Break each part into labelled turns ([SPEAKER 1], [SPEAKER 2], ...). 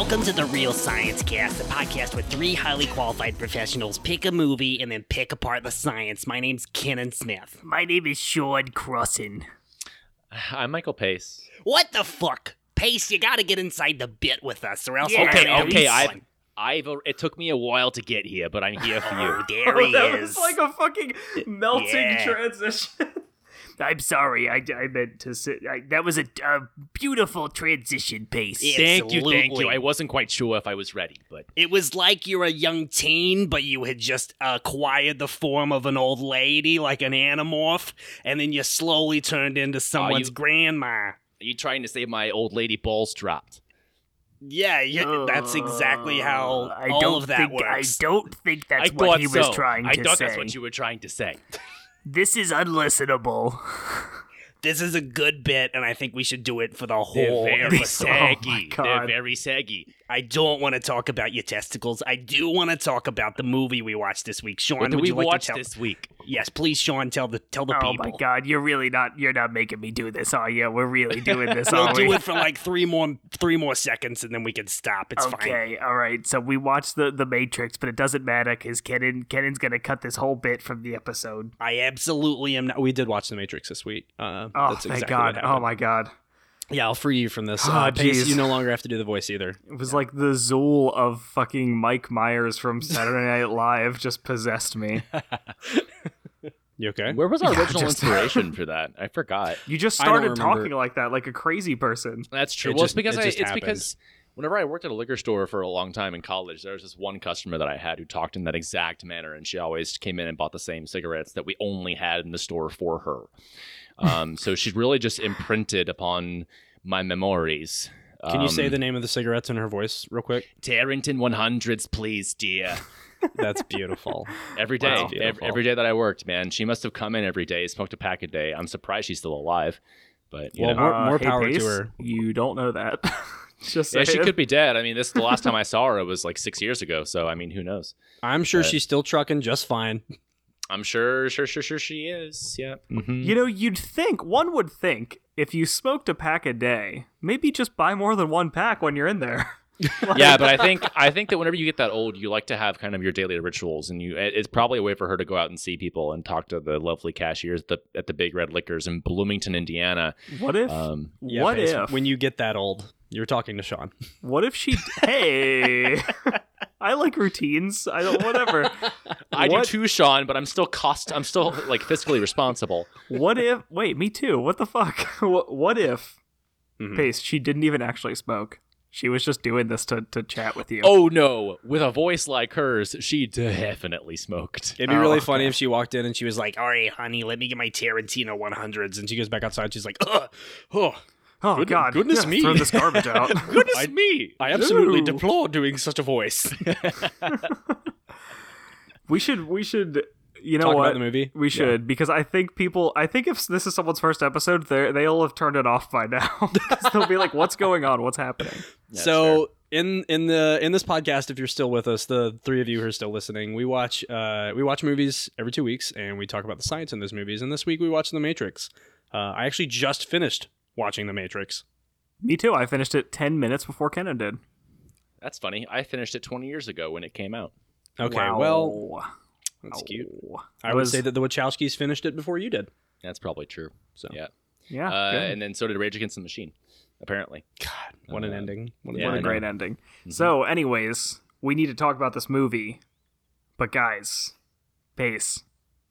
[SPEAKER 1] Welcome to the Real Science Cast, the podcast where three highly qualified professionals pick a movie and then pick apart the science. My name's Kenan Smith.
[SPEAKER 2] My name is Sean Crossan.
[SPEAKER 3] I'm Michael Pace.
[SPEAKER 1] What the fuck? Pace, you gotta get inside the bit with us, or else
[SPEAKER 2] Yeah,
[SPEAKER 1] we're
[SPEAKER 3] Okay,
[SPEAKER 1] gonna
[SPEAKER 3] okay, I've,
[SPEAKER 1] one.
[SPEAKER 3] I've, it took me a while to get here, but I'm here for you.
[SPEAKER 1] Oh, there he
[SPEAKER 4] that
[SPEAKER 1] is.
[SPEAKER 4] was like a fucking melting
[SPEAKER 1] Yeah.
[SPEAKER 4] transition.
[SPEAKER 2] I'm sorry, I, I meant to say I, that was a, a beautiful transition pace.
[SPEAKER 1] Yeah.
[SPEAKER 3] Thank you, thank you. I wasn't quite sure if I was ready, but
[SPEAKER 1] It was like you're a young teen, but you had just acquired the form of an old lady, like an Animorph, and then you slowly turned into someone's
[SPEAKER 3] you-
[SPEAKER 1] grandma.
[SPEAKER 3] are you trying to say my old lady balls dropped?
[SPEAKER 1] Yeah, yeah that's exactly how
[SPEAKER 2] Uh, I
[SPEAKER 1] all
[SPEAKER 2] don't
[SPEAKER 1] of that
[SPEAKER 2] think
[SPEAKER 1] works.
[SPEAKER 2] I don't think that's
[SPEAKER 3] I
[SPEAKER 2] what
[SPEAKER 3] thought
[SPEAKER 2] he was trying
[SPEAKER 3] I
[SPEAKER 2] to say.
[SPEAKER 3] I thought that's what you were trying to say.
[SPEAKER 2] This is unlistenable.
[SPEAKER 1] This is a good bit, and I think we should do it for the whole.
[SPEAKER 3] Oh
[SPEAKER 1] They're very
[SPEAKER 3] saggy.
[SPEAKER 4] God.
[SPEAKER 3] They're very saggy.
[SPEAKER 1] I don't want to talk about your testicles. I do want to talk about the movie we watched this week. Sean,
[SPEAKER 3] What did
[SPEAKER 1] would
[SPEAKER 3] we
[SPEAKER 1] you like
[SPEAKER 3] watch
[SPEAKER 1] to tell?
[SPEAKER 3] this week?
[SPEAKER 1] Yes, please, Sean. Tell the tell the
[SPEAKER 2] oh
[SPEAKER 1] people.
[SPEAKER 2] my god, you're really not you're not making me do this, are you? We're really doing this,
[SPEAKER 1] We'll do
[SPEAKER 2] we?
[SPEAKER 1] it for like three more three more seconds, and then we can stop. It's fine.
[SPEAKER 2] okay, all right. So we watched the the Matrix, but it doesn't matter because Kenan Kenan's gonna cut this whole bit from the episode.
[SPEAKER 1] I absolutely am not.
[SPEAKER 5] We did watch The Matrix this week. Uh,
[SPEAKER 4] Oh,
[SPEAKER 5] that's
[SPEAKER 4] thank
[SPEAKER 5] exactly
[SPEAKER 4] God.
[SPEAKER 5] What
[SPEAKER 4] Oh
[SPEAKER 5] happened.
[SPEAKER 4] my God.
[SPEAKER 5] Yeah, I'll free you from this.
[SPEAKER 4] Oh,
[SPEAKER 5] Uh, Pace, you no longer have to do the voice either.
[SPEAKER 4] It was like the Zuul of fucking Mike Myers from Saturday Night Live just possessed me.
[SPEAKER 5] You okay?
[SPEAKER 3] Where was our
[SPEAKER 4] Yeah,
[SPEAKER 3] original
[SPEAKER 4] just-
[SPEAKER 3] inspiration for that? I forgot.
[SPEAKER 4] You just started talking like that, like a crazy person.
[SPEAKER 3] That's true.
[SPEAKER 5] It
[SPEAKER 3] well,
[SPEAKER 5] just-
[SPEAKER 3] it's because
[SPEAKER 5] it
[SPEAKER 3] I,
[SPEAKER 5] just
[SPEAKER 3] it's
[SPEAKER 5] happened.
[SPEAKER 3] because whenever I worked at a liquor store for a long time in college, there was this one customer that I had who talked in that exact manner, and she always came in and bought the same cigarettes that we only had in the store for her. Um, so she really just imprinted upon my memories.
[SPEAKER 5] Can you say
[SPEAKER 3] Um,
[SPEAKER 5] the name of the cigarettes in her voice real quick?
[SPEAKER 3] Tarrington 100s, please, dear?
[SPEAKER 5] That's beautiful.
[SPEAKER 3] Every day,
[SPEAKER 5] wow.
[SPEAKER 3] every, every day that I worked, man, she must have come in every day, smoked a pack a day. I'm surprised she's still alive, but you
[SPEAKER 5] Well,
[SPEAKER 3] know.
[SPEAKER 5] more,
[SPEAKER 4] Uh,
[SPEAKER 5] more
[SPEAKER 4] hey,
[SPEAKER 5] power
[SPEAKER 4] Pace,
[SPEAKER 5] to her.
[SPEAKER 4] You don't know that. just
[SPEAKER 3] yeah, she could be dead. I mean, this the last time I saw her it was like six years ago. So I mean, who knows?
[SPEAKER 5] I'm sure
[SPEAKER 3] Uh,
[SPEAKER 5] she's still trucking just fine.
[SPEAKER 3] I'm sure, sure, sure, sure she is. Yeah. Mhm.
[SPEAKER 4] You know, you'd think, one would think, if you smoked a pack a day, maybe just buy more than one pack when you're in there.
[SPEAKER 3] yeah, but I think I think that whenever you get that old, you like to have kind of your daily rituals, and you it's probably a way for her to go out and see people and talk to the lovely cashiers at the at the Big Red Liquors in Bloomington, Indiana.
[SPEAKER 4] What if?
[SPEAKER 3] Um,
[SPEAKER 5] Yeah,
[SPEAKER 4] what if?
[SPEAKER 5] when you get that old, you're talking to Sean.
[SPEAKER 4] What if she? hey, I like routines. I don't. Whatever.
[SPEAKER 3] I
[SPEAKER 4] What-
[SPEAKER 3] do too, Sean, but I'm still cost. I'm still like fiscally responsible.
[SPEAKER 4] What if? Wait, me too. What the fuck? What, what if?
[SPEAKER 5] Mhm.
[SPEAKER 4] Pace. She didn't even actually smoke. She was just doing this to, to chat with you.
[SPEAKER 3] Oh no! With a voice like hers, she definitely smoked.
[SPEAKER 5] It'd be
[SPEAKER 4] Oh,
[SPEAKER 5] really funny
[SPEAKER 4] okay.
[SPEAKER 5] if she walked in and she was like,
[SPEAKER 1] All right, honey, let me get my Tarantino 100s.
[SPEAKER 5] and she goes back outside. She's like, Ugh, oh,
[SPEAKER 4] oh
[SPEAKER 5] good-
[SPEAKER 4] God!
[SPEAKER 5] goodness
[SPEAKER 4] Yeah,
[SPEAKER 5] me.
[SPEAKER 4] Throw this garbage out.
[SPEAKER 3] Goodness
[SPEAKER 5] I-
[SPEAKER 3] me!
[SPEAKER 5] I absolutely
[SPEAKER 4] Ew.
[SPEAKER 5] deplore doing such a voice.
[SPEAKER 4] we should. We should. You know
[SPEAKER 5] Talk
[SPEAKER 4] what?
[SPEAKER 5] about the movie.
[SPEAKER 4] We should because I think people. I think if this is someone's first episode, they they'll have turned it off by now. 'Cause they'll be like, "What's going on? What's happening?"
[SPEAKER 5] so in in the in this podcast, if you're still with us, the three of you who are still listening, we watch uh, we watch movies every two weeks, and we talk about the science in those movies. And this week we watched The Matrix. Uh, I actually just finished watching The Matrix.
[SPEAKER 4] Me too. I finished it ten minutes before Kenan did.
[SPEAKER 3] That's funny. I finished it 20 years ago when it came out.
[SPEAKER 5] Okay,
[SPEAKER 4] Wow.
[SPEAKER 5] well that's cute.
[SPEAKER 4] Wow.
[SPEAKER 5] I
[SPEAKER 4] It
[SPEAKER 5] would
[SPEAKER 4] was-
[SPEAKER 5] say that the Wachowskis finished it before you did.
[SPEAKER 3] That's probably true.
[SPEAKER 5] So
[SPEAKER 3] Yeah.
[SPEAKER 4] Yeah.
[SPEAKER 3] Uh, and then so did Rage Against the Machine, apparently.
[SPEAKER 5] God, what an
[SPEAKER 3] Uh,
[SPEAKER 5] ending! What,
[SPEAKER 3] yeah,
[SPEAKER 4] what
[SPEAKER 3] I
[SPEAKER 4] a
[SPEAKER 3] know.
[SPEAKER 4] great ending.
[SPEAKER 5] Mm-hmm.
[SPEAKER 4] So, anyways, we need to talk about this movie. But guys, Pace,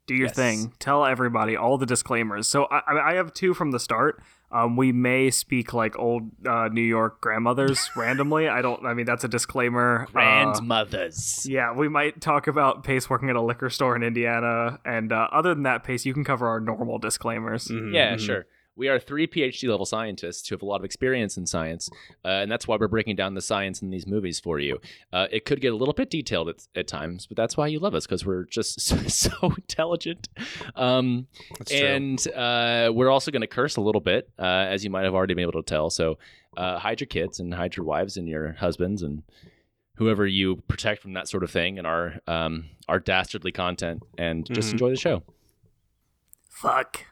[SPEAKER 4] do your
[SPEAKER 3] Yes.
[SPEAKER 4] thing. Tell everybody all the disclaimers. So I, I I have two from the start. Um, we may speak like old uh, New York grandmothers randomly. I don't. I mean, that's a disclaimer. Uh,
[SPEAKER 3] Grandmothers.
[SPEAKER 4] yeah, we might talk about Pace working at a liquor store in Indiana, and uh, other than that, Pace, you can cover our normal disclaimers.
[SPEAKER 5] Mhm,
[SPEAKER 3] Yeah,
[SPEAKER 5] mhm.
[SPEAKER 3] sure. We are three PhD level scientists who have a lot of experience in science, uh, and that's why we're breaking down the science in these movies for you. Uh, it could get a little bit detailed at, at times, but that's why you love us because we're just so, so intelligent. Um,
[SPEAKER 5] That's true.
[SPEAKER 3] and uh, we're also going to curse a little bit, uh, as you might have already been able to tell. So uh, hide your kids and hide your wives and your husbands and whoever you protect from that sort of thing and our um, our dastardly content, and just
[SPEAKER 5] Mhm.
[SPEAKER 3] enjoy the show.
[SPEAKER 4] Fuck.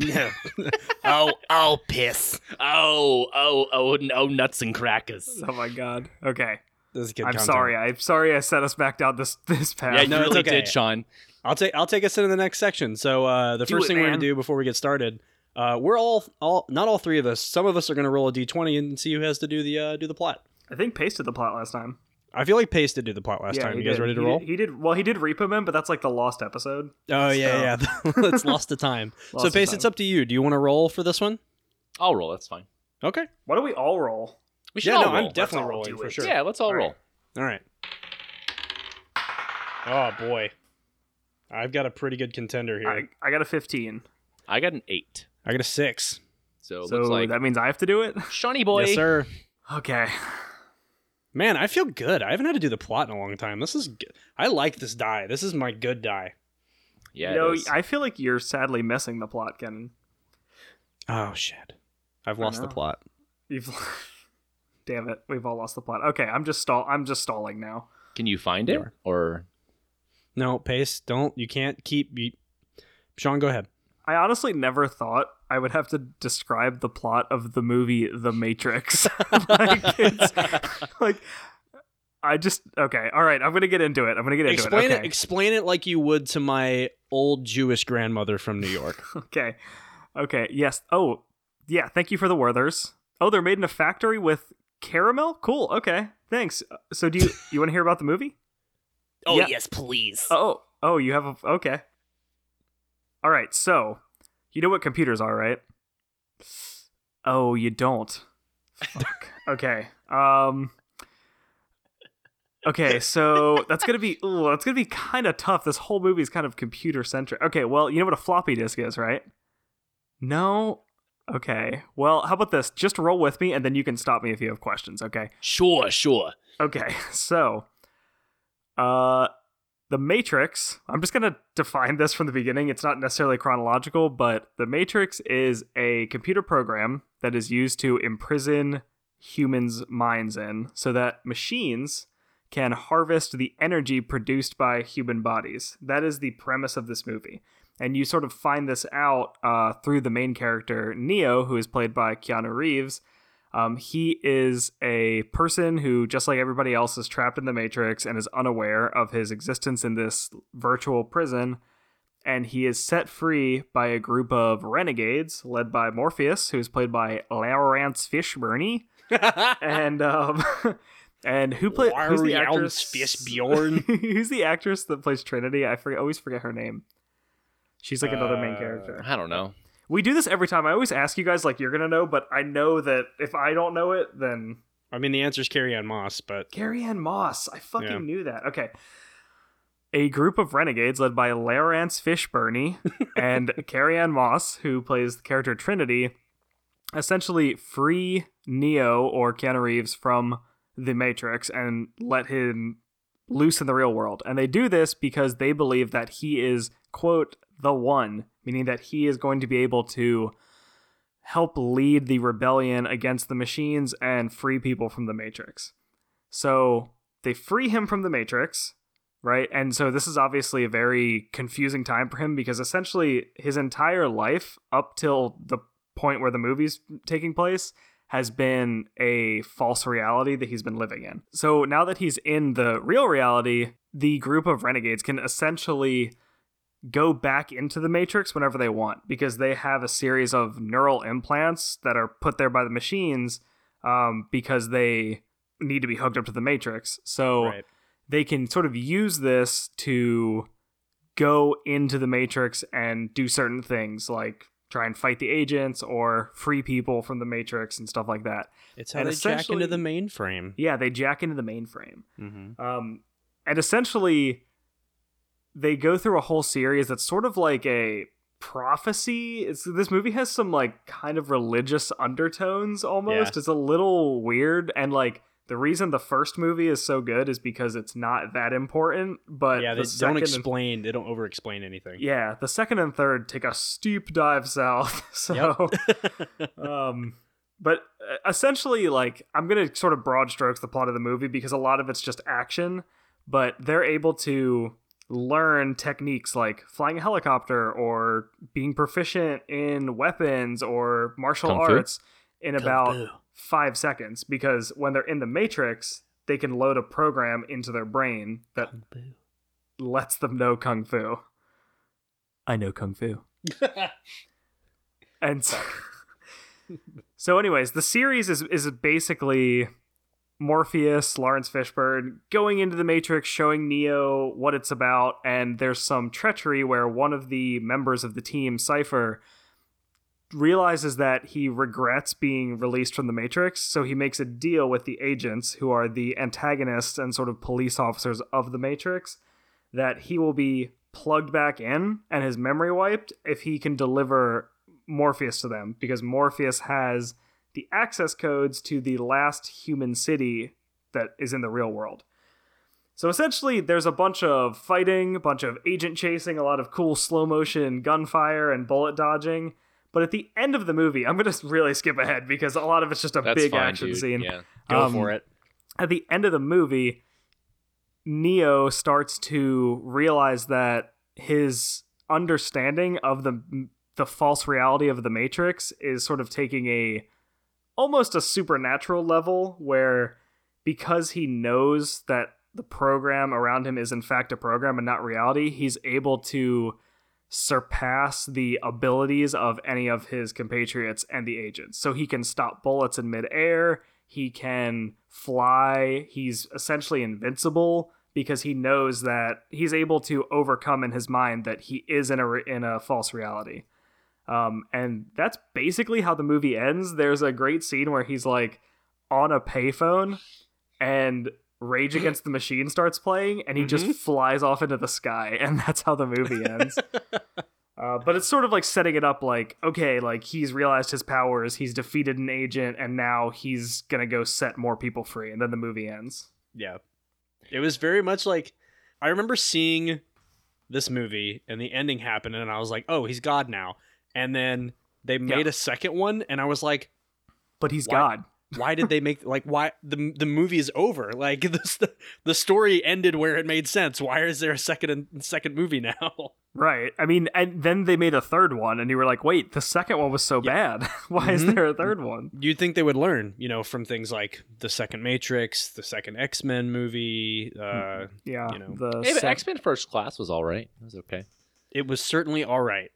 [SPEAKER 1] Yeah. oh, oh, piss. Oh, oh, oh, oh, nuts and crackers.
[SPEAKER 4] Oh my god. Okay.
[SPEAKER 5] This is good
[SPEAKER 4] I'm
[SPEAKER 5] content.
[SPEAKER 4] sorry. I'm sorry I set us back down this this path.
[SPEAKER 3] Yeah, you
[SPEAKER 5] no, it's
[SPEAKER 3] really
[SPEAKER 5] okay.
[SPEAKER 3] did, Sean.
[SPEAKER 5] I'll take I'll take us into the next section. So uh, the
[SPEAKER 4] Do
[SPEAKER 5] first
[SPEAKER 4] it,
[SPEAKER 5] thing we're gonna do before we get started, uh, we're all all not all three of us. Some of us are gonna roll a d20 and see who has to do the uh, do the plot.
[SPEAKER 4] I think Pace did the plot last time.
[SPEAKER 5] I feel like Pace did do the plot last
[SPEAKER 4] yeah,
[SPEAKER 5] time.
[SPEAKER 4] he
[SPEAKER 5] You guys
[SPEAKER 4] did.
[SPEAKER 5] ready to
[SPEAKER 4] He
[SPEAKER 5] roll?
[SPEAKER 4] Did, he did. Well, he did Reap him in, but that's like the lost episode.
[SPEAKER 5] oh yeah, yeah. Let's lost the time.
[SPEAKER 4] Lost
[SPEAKER 5] so Pace,
[SPEAKER 4] time.
[SPEAKER 5] it's up to you. Do you want to roll for this one?
[SPEAKER 3] I'll roll. That's fine.
[SPEAKER 5] Okay.
[SPEAKER 4] Why don't we all roll?
[SPEAKER 3] We should
[SPEAKER 5] Yeah,
[SPEAKER 3] all
[SPEAKER 5] no,
[SPEAKER 3] roll.
[SPEAKER 5] I'm definitely
[SPEAKER 4] all
[SPEAKER 5] rolling for sure.
[SPEAKER 3] Yeah, let's all
[SPEAKER 4] All right.
[SPEAKER 3] roll.
[SPEAKER 5] All right. Oh boy, I've got a pretty good contender here.
[SPEAKER 4] I, I got a 15.
[SPEAKER 3] I got an eight.
[SPEAKER 5] I got a six.
[SPEAKER 3] So
[SPEAKER 4] So
[SPEAKER 3] looks like
[SPEAKER 4] that means I have to do it.
[SPEAKER 3] Shawnee boy.
[SPEAKER 5] Yes, sir.
[SPEAKER 4] Okay.
[SPEAKER 5] Man, I feel good. I haven't had to do the plot in a long time. This is good. I like this die. This is my good die.
[SPEAKER 3] Yeah,
[SPEAKER 4] you know. I feel like you're sadly missing the plot, Kenan.
[SPEAKER 5] Oh shit. I've lost the plot.
[SPEAKER 4] You've. Damn it, we've all lost the plot. Okay, I'm just stall. I'm just stalling now.
[SPEAKER 3] Can you find it?
[SPEAKER 5] You.
[SPEAKER 3] Or
[SPEAKER 5] No, Pace, don't. You can't keep. You... Sean, go ahead.
[SPEAKER 4] I honestly never thought I would have to describe the plot of the movie The Matrix. like, it's, like, I just okay. All right, I'm gonna get into it. I'm gonna get into it.
[SPEAKER 5] Explain
[SPEAKER 4] it.
[SPEAKER 5] it.
[SPEAKER 4] Okay.
[SPEAKER 5] Explain it like you would to my old Jewish grandmother from New York.
[SPEAKER 4] okay. Okay. Yes. Oh, yeah. Thank you for the Werthers. Oh, they're made in a factory with caramel. Cool. Okay. Thanks. So, do you you want to hear about the movie?
[SPEAKER 1] Oh,
[SPEAKER 4] Yeah.
[SPEAKER 1] yes, please.
[SPEAKER 4] Oh. Oh, you have a okay. All right. So, you know what computers are, right? Oh, you don't. Fuck. okay. Um. Okay, so that's gonna be ooh, that's gonna be kind of tough. This whole movie is kind of computer centric. Okay, well, you know what a floppy disk is, right? No. Okay. Well, how about this? Just roll with me, and then you can stop me if you have questions. Okay.
[SPEAKER 1] Sure, sure.
[SPEAKER 4] Okay. So, uh, the Matrix. I'm just gonna define this from the beginning. It's not necessarily chronological, but the Matrix is a computer program that is used to imprison humans' minds in, so that machines can harvest the energy produced by human bodies. That is the premise of this movie. And you sort of find this out uh, through the main character, Neo, who is played by Keanu Reeves. Um, he is a person who, just like everybody else, is trapped in the Matrix and is unaware of his existence in this virtual prison. And he is set free by a group of renegades led by Morpheus, who is played by Laurence Fishburne. and um, and who played who's the actress?
[SPEAKER 5] Fishburne.
[SPEAKER 4] who's the actress that plays Trinity? I forget. Always forget her name. She's like another main
[SPEAKER 5] Uh,
[SPEAKER 4] character.
[SPEAKER 3] I don't know.
[SPEAKER 4] We do this every time. I always ask you guys like you're gonna know, but I know that if I don't know it, then
[SPEAKER 5] I mean, the answer is Carrie-Anne Moss, but
[SPEAKER 4] Carrie-Anne Moss. I fucking
[SPEAKER 5] Yeah.
[SPEAKER 4] knew that. Okay. A group of renegades led by Laurence Fishburne and Carrie-Anne Moss, who plays the character Trinity, essentially free Neo or Keanu Reeves from the Matrix and let him loose in the real world. And they do this because they believe that he is, quote, the one, meaning that he is going to be able to help lead the rebellion against the machines and free people from the Matrix. So they free him from the Matrix, right? And so this is obviously a very confusing time for him because essentially his entire life up till the point where the movie's taking place has been a false reality that he's been living in. So now that he's in the real reality, the group of renegades can essentially go back into the matrix whenever they want because they have a series of neural implants that are put there by the machines um, because they need to be hooked up to the matrix so
[SPEAKER 5] right.
[SPEAKER 4] they can sort of use this to go into the matrix and do certain things like try and fight the agents or free people from the matrix and stuff like that
[SPEAKER 5] It's how
[SPEAKER 4] And
[SPEAKER 5] they jack into the mainframe.
[SPEAKER 4] yeah they jack into the mainframe
[SPEAKER 5] Mm-hmm.
[SPEAKER 4] um, and essentially, they go through a whole series that's sort of like a prophecy. It's this movie has some like kind of religious undertones almost. It's a little weird and like the reason the first movie is so good is because it's not that important, but
[SPEAKER 5] yeah, they
[SPEAKER 4] second
[SPEAKER 5] don't
[SPEAKER 4] and-
[SPEAKER 5] explain. They don't over explain anything.
[SPEAKER 4] yeah, the second and third take a steep dive south. So, um, but uh, essentially, like, I'm gonna sort of broad strokes the plot of the movie because a lot of it's just action, but they're able to learn techniques like flying a helicopter or being proficient in weapons or martial
[SPEAKER 3] Kung fu?
[SPEAKER 4] arts in about five seconds. Because when they're in the matrix they can load a program into their brain that lets them know kung fu. I know kung fu. And so, so anyways the series is is basically morpheus laurence fishburne going into the matrix showing neo what it's about and there's some treachery where one of the members of the team cypher realizes that he regrets being released from the Matrix, so he makes a deal with the agents, who are the antagonists and sort of police officers of the Matrix, that he will be plugged back in and his memory wiped if he can deliver Morpheus to them, because Morpheus has the access codes to the last human city that is in the real world. So essentially, there's a bunch of fighting, a bunch of agent chasing, a lot of cool slow motion gunfire and bullet dodging. But at the end of the movie, I'm going to really skip ahead because a lot of it's just a
[SPEAKER 3] That's
[SPEAKER 4] big
[SPEAKER 3] fine,
[SPEAKER 4] action
[SPEAKER 3] dude.
[SPEAKER 4] scene.
[SPEAKER 3] Yeah.
[SPEAKER 5] Go
[SPEAKER 4] Um,
[SPEAKER 5] for it.
[SPEAKER 4] At the end of the movie, Neo starts to realize that his understanding of the the false reality of the Matrix is sort of taking a almost a supernatural level where because he knows that the program around him is in fact a program and not reality, he's able to surpass the abilities of any of his compatriots and the agents. So he can stop bullets in midair, he can fly, he's essentially invincible because he knows that he's able to overcome in his mind that he is in a in a false reality. Um, and that's basically how the movie ends. There's a great scene where he's like on a payphone and Rage Against the Machine starts playing and he just flies off into the sky and that's how the movie ends. uh, but it's sort of like setting it up like, okay, like he's realized his powers, he's defeated an agent, and now he's gonna go set more people free, and then the movie ends.
[SPEAKER 5] Yeah. It was very much like I remember seeing this movie and the ending happened and I was like, "Oh, he's God now." And then they made a second one and I was like,
[SPEAKER 4] But he's
[SPEAKER 5] Why-
[SPEAKER 4] God.
[SPEAKER 5] "Why did they make like why the the movie is over? Like the the story ended where it made sense. Why is there a second and second movie now?"
[SPEAKER 4] Right. I mean, and then they made a third one, and you were like, wait, the second one was so bad. Why is
[SPEAKER 5] Mhm.
[SPEAKER 4] there a third one?
[SPEAKER 5] You'd think they would learn, you know, from things like the second Matrix, the second X-Men movie, uh
[SPEAKER 4] Yeah.
[SPEAKER 5] You know.
[SPEAKER 4] the
[SPEAKER 3] Hey, but
[SPEAKER 4] sec-
[SPEAKER 3] X Men First Class was all right. It was okay.
[SPEAKER 5] it was certainly all right.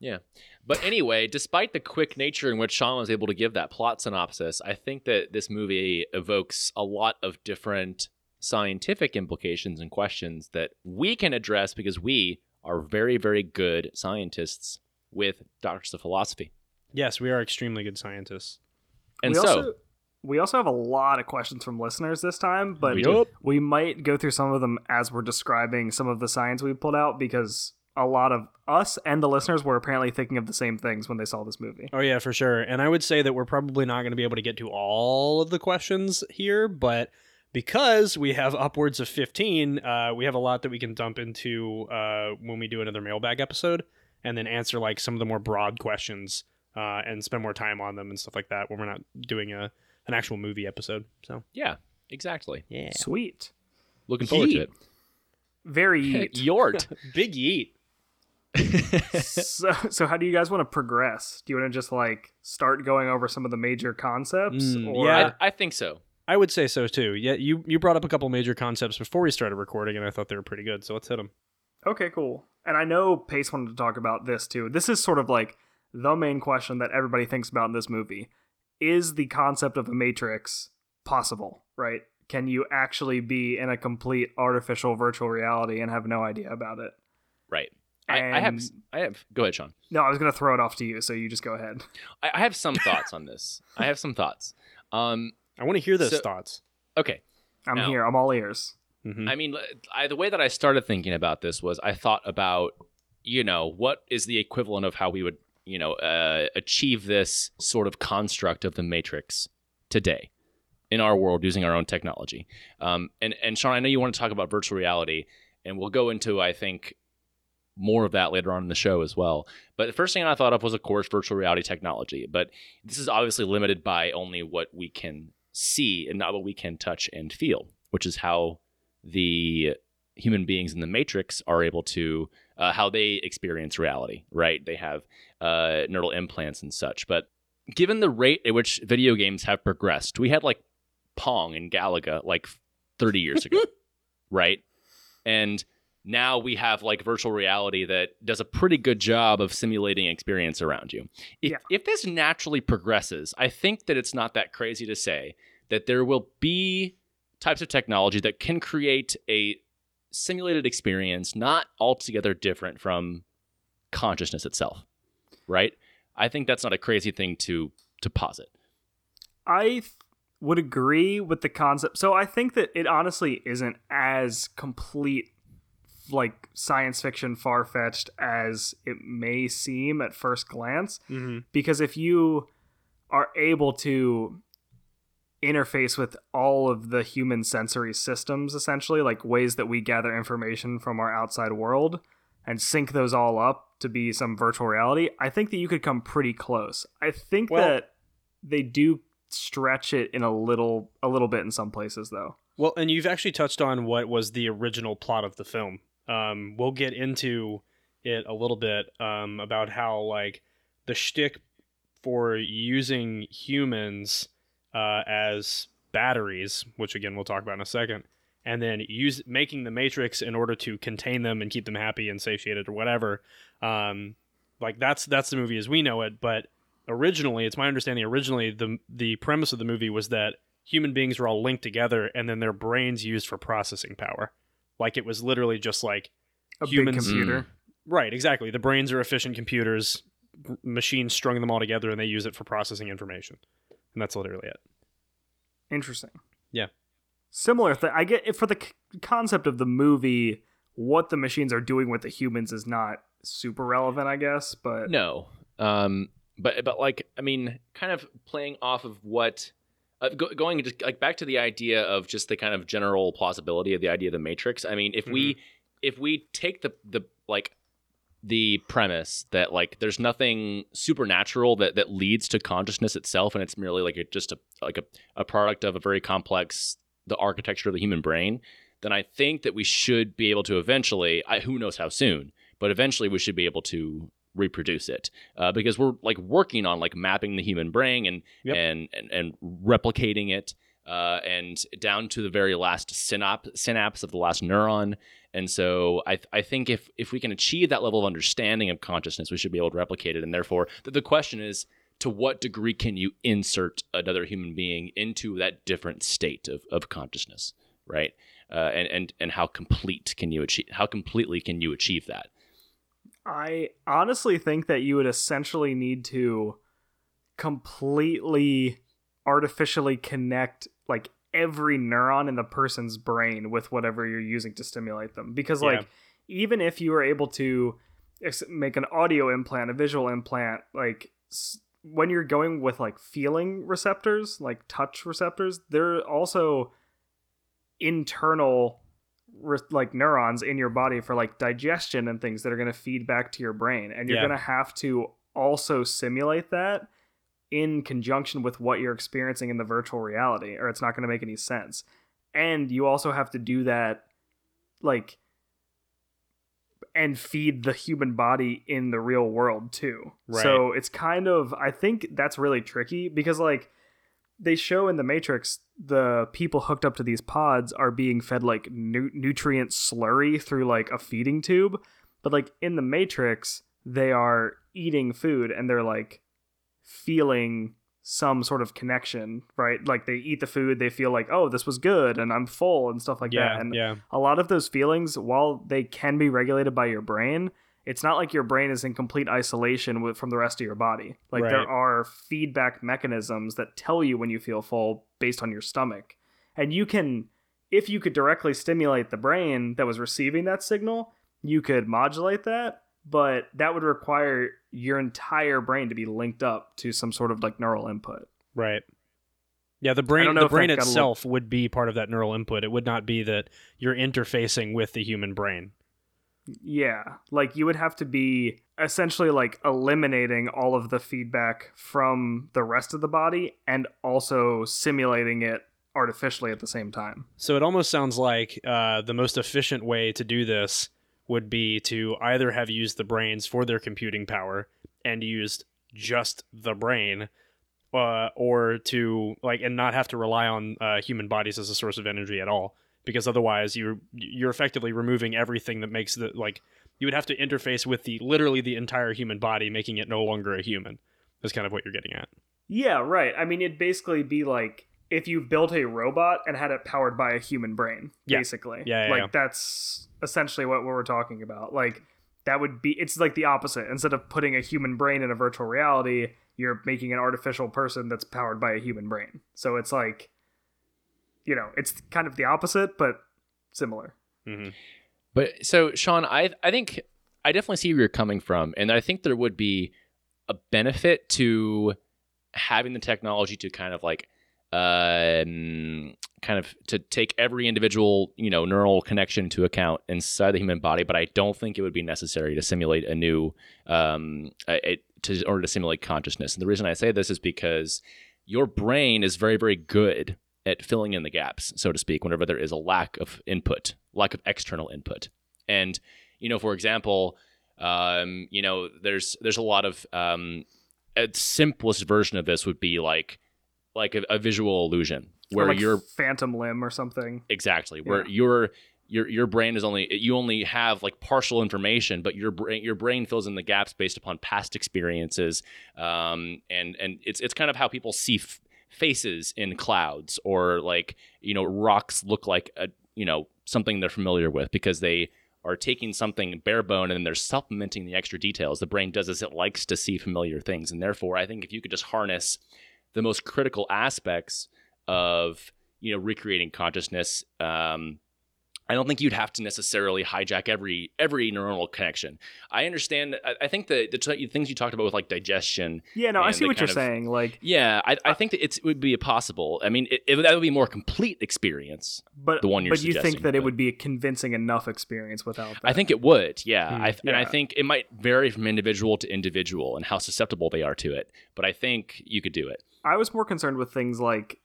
[SPEAKER 3] Yeah. But anyway, despite the quick nature in which Sean was able to give that plot synopsis, I think that this movie evokes a lot of different scientific implications and questions that we can address because we are very, very good scientists with doctors of philosophy.
[SPEAKER 5] Yes, we are extremely good scientists.
[SPEAKER 3] And
[SPEAKER 4] we
[SPEAKER 3] so,
[SPEAKER 4] also, we also have a lot of questions from listeners this time, but
[SPEAKER 3] We
[SPEAKER 4] we might go through some of them as we're describing some of the science we pulled out because a lot of us and the listeners were apparently thinking of the same things when they saw this movie.
[SPEAKER 5] Oh yeah, for sure. And I would say that we're probably not going to be able to get to all of the questions here, but because we have upwards of 15, uh, we have a lot that we can dump into uh, when we do another mailbag episode and then answer like some of the more broad questions uh, and spend more time on them and stuff like that when we're not doing a an actual movie episode. So
[SPEAKER 3] yeah, exactly.
[SPEAKER 5] yeah,
[SPEAKER 4] Sweet.
[SPEAKER 3] Looking forward to it.
[SPEAKER 4] Very yeet.
[SPEAKER 3] Yort.
[SPEAKER 5] big yeet.
[SPEAKER 4] so, so how do you guys want to progress? Do you want to just like start going over some of the major concepts?
[SPEAKER 5] Mm,
[SPEAKER 4] or
[SPEAKER 5] yeah.
[SPEAKER 3] I, I think so.
[SPEAKER 5] I would say so too. Yeah, you you brought up a couple major concepts before we started recording, and I thought they were pretty good. So let's hit them.
[SPEAKER 4] Okay, cool. And I know Pace wanted to talk about this too. This is sort of like the main question that everybody thinks about in this movie. Is the concept of a matrix possible, right? Can you actually be in a complete artificial virtual reality and have no idea about it?
[SPEAKER 3] Right. I, I have. I have. Go ahead, Sean.
[SPEAKER 4] No, I was going to throw it off to you, so you just go ahead.
[SPEAKER 3] I, I have some thoughts on this. I have some thoughts. Um.
[SPEAKER 5] I want to hear those
[SPEAKER 3] So-
[SPEAKER 5] thoughts.
[SPEAKER 3] Okay.
[SPEAKER 4] I'm
[SPEAKER 3] No.
[SPEAKER 4] here. I'm all ears.
[SPEAKER 5] Mhm.
[SPEAKER 3] I mean, I, the way that I started thinking about this was I thought about you know, what is the equivalent of how we would, you know, uh, achieve this sort of construct of the Matrix today in our world using our own technology? Um, and and Sean, I know you want to talk about virtual reality, and we'll go into, I think, more of that later on in the show as well. But the first thing I thought of was, of course, virtual reality technology. But this is obviously limited by only what we can see and not what we can touch and feel, which is how the human beings in the Matrix are able to, uh, how they experience reality, right? They have uh, neural implants and such. But given the rate at which video games have progressed, we had like Pong and Galaga like 30 years ago, right? And now we have like virtual reality that does a pretty good job of simulating experience around you. If,
[SPEAKER 4] Yeah.
[SPEAKER 3] if this naturally progresses, I think that it's not that crazy to say that there will be types of technology that can create a simulated experience not altogether different from consciousness itself, right? I think that's not a crazy thing to to posit.
[SPEAKER 4] I th- would agree with the concept. So I think that it honestly isn't as complete, like science fiction far fetched as it may seem at first glance.
[SPEAKER 5] Mhm.
[SPEAKER 4] Because if you are able to interface with all of the human sensory systems, essentially, like ways that we gather information from our outside world, and sync those all up to be some virtual reality, I think that you could come pretty close. I think
[SPEAKER 5] Well-
[SPEAKER 4] that they do stretch it in a little a little bit in some places though.
[SPEAKER 5] Well, and you've actually touched on what was the original plot of the film. Um, we'll get into it a little bit um, about how like the shtick for using humans uh, as batteries, which again we'll talk about in a second, and then use making the Matrix in order to contain them and keep them happy and satiated or whatever. Um, like that's that's the movie as we know it. But originally, it's my understanding originally the the premise of the movie was that human beings were all linked together and then their brains used for processing power. Like it was literally just like
[SPEAKER 4] A
[SPEAKER 5] Humans-
[SPEAKER 4] big computer.
[SPEAKER 5] right, exactly. The brains are efficient computers. Machines strung them all together and they use it for processing information. And that's literally it.
[SPEAKER 4] Interesting.
[SPEAKER 5] Yeah.
[SPEAKER 4] Similar thing. I get for the c- concept of the movie, what the machines are doing with the humans is not super relevant, I guess. But
[SPEAKER 3] No. Um, but but like I mean, kind of playing off of what uh, go, going just like back to the idea of just the kind of general plausibility of the idea of the Matrix. I mean, if we if we take the the like the premise that like there's nothing supernatural that that leads to consciousness itself and it's merely like a, just a like a, a product of a very complex the architecture of the human brain then i think that we should be able to eventually I, who knows how soon but eventually we should be able to reproduce it uh, because we're like working on like mapping the human brain and
[SPEAKER 5] Yep.
[SPEAKER 3] and, and and replicating it uh, and down to the very last synapse synapse of the last neuron. And so I, I think if if we can achieve that level of understanding of consciousness we should be able to replicate it. And therefore the, the question is to what degree can you insert another human being into that different state of, of consciousness right? Uh, and, and and how complete can you achieve how completely can you achieve that
[SPEAKER 4] I honestly think that you would essentially need to completely artificially connect like every neuron in the person's brain with whatever you're using to stimulate them because like
[SPEAKER 5] Yeah.
[SPEAKER 4] even if you were able to ex- make an audio implant a visual implant like s- when you're going with like feeling receptors like touch receptors they're also internal like neurons in your body for like digestion and things that are going to feed back to your brain and you're
[SPEAKER 5] Yeah.
[SPEAKER 4] going to have to also simulate that in conjunction with what you're experiencing in the virtual reality or it's not going to make any sense and you also have to do that like and feed the human body in the real world too
[SPEAKER 5] Right.
[SPEAKER 4] so it's kind of i think that's really tricky because like they show in the matrix the people hooked up to these pods are being fed like nu- nutrient slurry through like a feeding tube. But like in the matrix they are eating food and they're like feeling some sort of connection right? Like they eat the food they feel like oh this was good and i'm full and stuff like
[SPEAKER 5] yeah,
[SPEAKER 4] that and
[SPEAKER 5] yeah.
[SPEAKER 4] a lot of those feelings while they can be regulated by your brain it's not like your brain is in complete isolation with, from the rest of your body like
[SPEAKER 5] Right.
[SPEAKER 4] there are feedback mechanisms that tell you when you feel full based on your stomach and you can if you could directly stimulate the brain that was receiving that signal you could modulate that but that would require your entire brain to be linked up to some sort of like neural input.
[SPEAKER 5] Right. Yeah, the brain the brain itself would be part of that neural input. It would not be that you're interfacing with the human brain.
[SPEAKER 4] Yeah, like you would have to be essentially like eliminating all of the feedback from the rest of the body and also simulating it artificially at the same time.
[SPEAKER 5] So it almost sounds like uh, the most efficient way to do this would be to either have used the brains for their computing power and used just the brain, uh, or to like and not have to rely on uh, human bodies as a source of energy at all. Because otherwise, you're you're effectively removing everything that makes the like you would have to interface with the literally the entire human body, making it no longer a human. That's kind of what you're getting at.
[SPEAKER 4] Yeah, right. I mean, it'd basically be like if you built a robot and had it powered by a human brain,
[SPEAKER 5] Yeah.
[SPEAKER 4] basically.
[SPEAKER 5] Yeah, yeah,
[SPEAKER 4] like
[SPEAKER 5] yeah.
[SPEAKER 4] that's essentially what we're talking about. Like that would be it's like the opposite. Instead of putting a human brain in a virtual reality, you're making an artificial person that's powered by a human brain. So it's like you know, it's kind of the opposite but similar.
[SPEAKER 5] hmm
[SPEAKER 3] But so, Sean, I I think I definitely see where you're coming from, and I think there would be a benefit to having the technology to kind of like um, kind of to take every individual you know neural connection into account inside the human body but i don't think it would be necessary to simulate a new um, a, a- to in order to simulate consciousness and the reason i say this is because your brain is very very good at filling in the gaps so to speak whenever there is a lack of input lack of external input and you know for example um, you know there's there's a lot of um, a simplest version of this would be like like a, a visual illusion
[SPEAKER 4] Or
[SPEAKER 3] where
[SPEAKER 4] like
[SPEAKER 3] you're
[SPEAKER 4] phantom limb or something.
[SPEAKER 3] exactly where
[SPEAKER 4] Yeah.
[SPEAKER 3] your your your brain is only you only have like partial information but your brain your brain fills in the gaps based upon past experiences um, and and it's it's kind of how people see f- faces in clouds or like you know rocks look like a you know something they're familiar with because they are taking something bare bone and they're supplementing the extra details. The brain does as it likes to see familiar things. And therefore i think if you could just harness the most critical aspects of you know recreating consciousness um, I don't think you'd have to necessarily hijack every every neuronal connection. I understand. I, I think the the t- things you talked about with like digestion.
[SPEAKER 4] Yeah, no, I see what you're
[SPEAKER 3] of-
[SPEAKER 4] saying. Like
[SPEAKER 3] Yeah, I, I think that it's, it would be possible. I mean, it, it, that would be a more complete experience.
[SPEAKER 4] but
[SPEAKER 3] the one you're
[SPEAKER 4] but you think that it would be a convincing enough experience without that.
[SPEAKER 3] I think it would. Yeah,
[SPEAKER 4] Hmm,
[SPEAKER 3] I, and I think it might vary from individual to individual and how susceptible they are to it. But I think you could do it.
[SPEAKER 4] I was more concerned with things like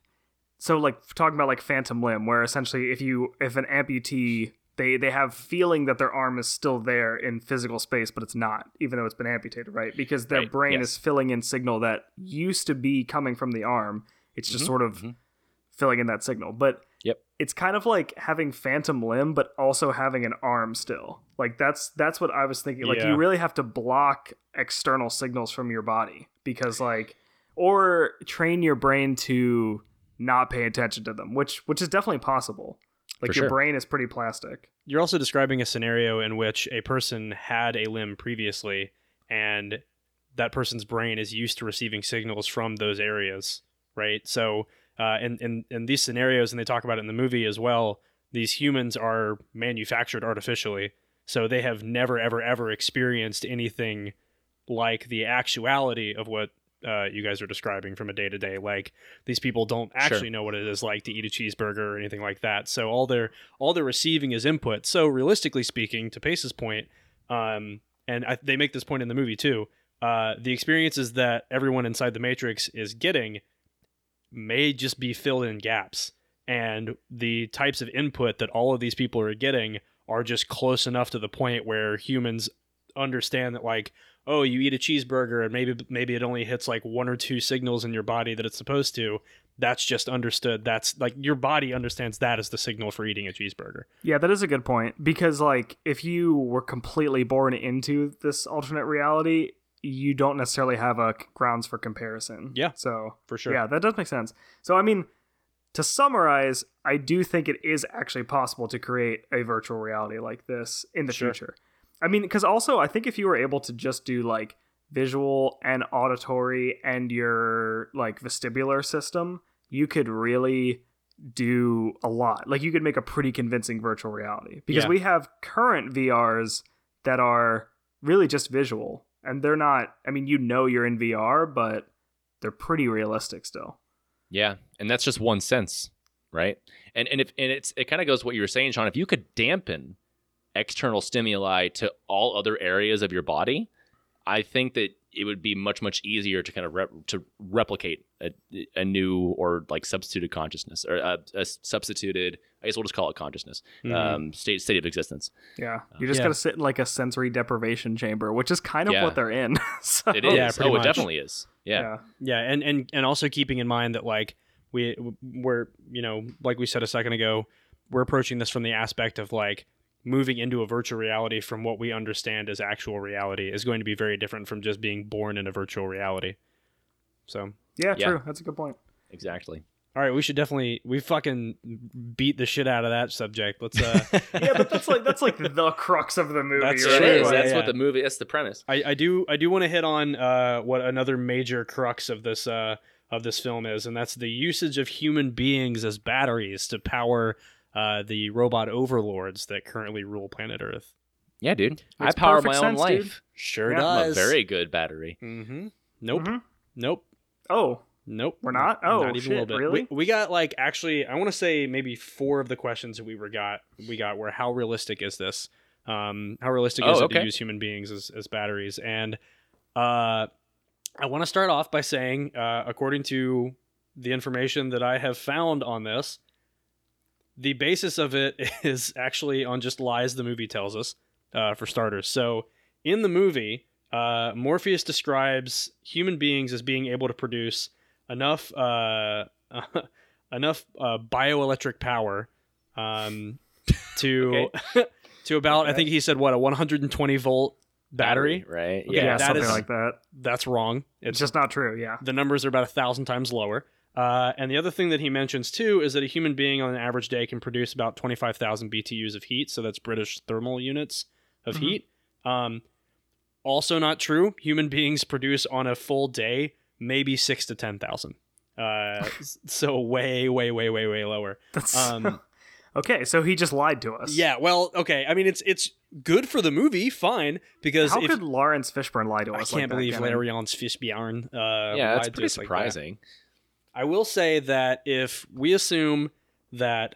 [SPEAKER 4] so like talking about like phantom limb where essentially if you if an amputee they they have feeling that their arm is still there in physical space but it's not even though it's been amputated right because their
[SPEAKER 3] Right,
[SPEAKER 4] brain
[SPEAKER 3] yes.
[SPEAKER 4] is filling in signal that used to be coming from the arm it's just
[SPEAKER 3] Mhm,
[SPEAKER 4] sort of
[SPEAKER 3] mhm.
[SPEAKER 4] filling in that signal but
[SPEAKER 3] Yep.
[SPEAKER 4] it's kind of like having phantom limb but also having an arm still like that's that's what i was thinking like
[SPEAKER 5] Yeah.
[SPEAKER 4] you really have to block external signals from your body because like or train your brain to not pay attention to them which which is definitely possible like
[SPEAKER 3] For
[SPEAKER 4] your
[SPEAKER 3] sure.
[SPEAKER 4] brain is pretty plastic
[SPEAKER 5] You're also describing a scenario in which a person had a limb previously, and that person's brain is used to receiving signals from those areas, right? So, uh, in, in in these scenarios, and they talk about it in the movie as well, these humans are manufactured artificially, so they have never, ever, ever experienced anything like the actuality of what uh, you guys are describing from a day to day. Like these people don't actually know what it is like to eat a cheeseburger or anything like that. So all they're all they're receiving is input. So realistically speaking, to Pace's point, um, and I, they make this point in the movie too. Uh, the experiences that everyone inside the Matrix is getting may just be filled in gaps, and the types of input that all of these people are getting are just close enough to the point where humans understand that like oh you eat a cheeseburger and maybe maybe it only hits like one or two signals in your body that it's supposed to that's just understood that's like your body understands that as the signal for eating a cheeseburger
[SPEAKER 4] yeah that is a good point because like if you were completely born into this alternate reality you don't necessarily have a grounds for comparison
[SPEAKER 5] Yeah.
[SPEAKER 4] so
[SPEAKER 5] for sure
[SPEAKER 4] Yeah, that does make sense. So, I mean, to summarize, I do think it is actually possible to create a virtual reality like this in the
[SPEAKER 5] Sure.
[SPEAKER 4] future. I mean, because also, I think if you were able to just do like visual and auditory and your like vestibular system, you could really do a lot. Like, you could make a pretty convincing virtual reality because
[SPEAKER 5] Yeah.
[SPEAKER 4] we have current VRs that are really just visual, and they're not. I mean, you know, you're in VR, but they're pretty realistic still.
[SPEAKER 3] Yeah, and that's just one sense, right? And and if and it's it kind of goes what you were saying, Sean. If you could dampen external stimuli to all other areas of your body, I think that it would be much much easier to kind of rep- to replicate a, a new or like substituted consciousness or a, a substituted. I guess we'll just call it consciousness,
[SPEAKER 5] Mhm.
[SPEAKER 3] um, state state of existence.
[SPEAKER 4] Yeah, you just
[SPEAKER 5] Yeah.
[SPEAKER 4] gotta sit in like a sensory deprivation chamber, which is kind of
[SPEAKER 3] Yeah.
[SPEAKER 4] what they're in. so,
[SPEAKER 3] It is.
[SPEAKER 5] Yeah, pretty
[SPEAKER 3] oh, it definitely is. Yeah.
[SPEAKER 4] yeah.
[SPEAKER 5] Yeah, and and and also keeping in mind that like we we're you know like we said a second ago, we're approaching this from the aspect of like moving into a virtual reality from what we understand as actual reality is going to be very different from just being born in a virtual reality. So,
[SPEAKER 4] yeah,
[SPEAKER 3] Yeah.
[SPEAKER 4] true. That's a good point.
[SPEAKER 3] Exactly.
[SPEAKER 5] all right, we should definitely we fucking beat the shit out of that subject. Let's uh
[SPEAKER 4] yeah, but that's like that's like the crux of the movie.
[SPEAKER 5] That's
[SPEAKER 4] right?
[SPEAKER 5] True.
[SPEAKER 3] That's
[SPEAKER 5] yeah.
[SPEAKER 3] what the movie. That's the premise.
[SPEAKER 5] I, I do I do want to hit on uh, what another major crux of this uh, of this film is, and that's the usage of human beings as batteries to power uh, the robot overlords that currently rule planet Earth.
[SPEAKER 3] Yeah, dude. I power my
[SPEAKER 4] perfect
[SPEAKER 3] own
[SPEAKER 4] sense, dude.
[SPEAKER 3] life.
[SPEAKER 5] Sure
[SPEAKER 4] Yeah,
[SPEAKER 3] I'm a very good battery.
[SPEAKER 5] Mm-hmm. Nope.
[SPEAKER 4] Mhm.
[SPEAKER 5] Nope.
[SPEAKER 4] Oh,
[SPEAKER 5] Nope.
[SPEAKER 4] We're not? Oh,
[SPEAKER 5] not even
[SPEAKER 4] shit,
[SPEAKER 5] a little bit.
[SPEAKER 4] really?
[SPEAKER 5] We, we got like actually, I want to say maybe four of the questions that we were got we got were how realistic is this? Um, how realistic is
[SPEAKER 3] Oh,
[SPEAKER 5] it to use human beings as, as batteries? And uh, I want to start off by saying, uh, according to the information that I have found on this, the basis of it is actually on just lies the movie tells us, uh, for starters. So in the movie, uh, Morpheus describes human beings as being able to produce enough uh, enough uh, bioelectric power um, to to about I think he said what a 120 volt battery.
[SPEAKER 3] right?
[SPEAKER 5] Okay,
[SPEAKER 4] yeah,
[SPEAKER 5] that
[SPEAKER 4] something
[SPEAKER 5] is-
[SPEAKER 4] like that.
[SPEAKER 5] That's wrong.
[SPEAKER 4] It's
[SPEAKER 5] It's
[SPEAKER 4] just not true. Yeah.
[SPEAKER 5] the numbers are about a thousand times lower. Uh, and the other thing that he mentions too is that a human being on an average day can produce about 25,000 BTUs of heat. So that's British thermal units of
[SPEAKER 4] Mhm.
[SPEAKER 5] heat. Um, also not true. Human beings produce on a full day maybe six to 10,000. Uh, so way, way, way, way, way lower.
[SPEAKER 4] That's
[SPEAKER 5] Um,
[SPEAKER 4] okay. So he just lied to us.
[SPEAKER 5] yeah. Well, okay. I mean, it's it's good for the movie, fine, because
[SPEAKER 4] How
[SPEAKER 5] if,
[SPEAKER 4] could Laurence Fishburne lie to us?
[SPEAKER 5] I can't
[SPEAKER 4] like
[SPEAKER 5] believe
[SPEAKER 4] Kevin?
[SPEAKER 5] Larian's Fishbjorn. Uh,
[SPEAKER 3] yeah, that's
[SPEAKER 5] lied to
[SPEAKER 3] pretty
[SPEAKER 5] us like that. I will say that if we assume that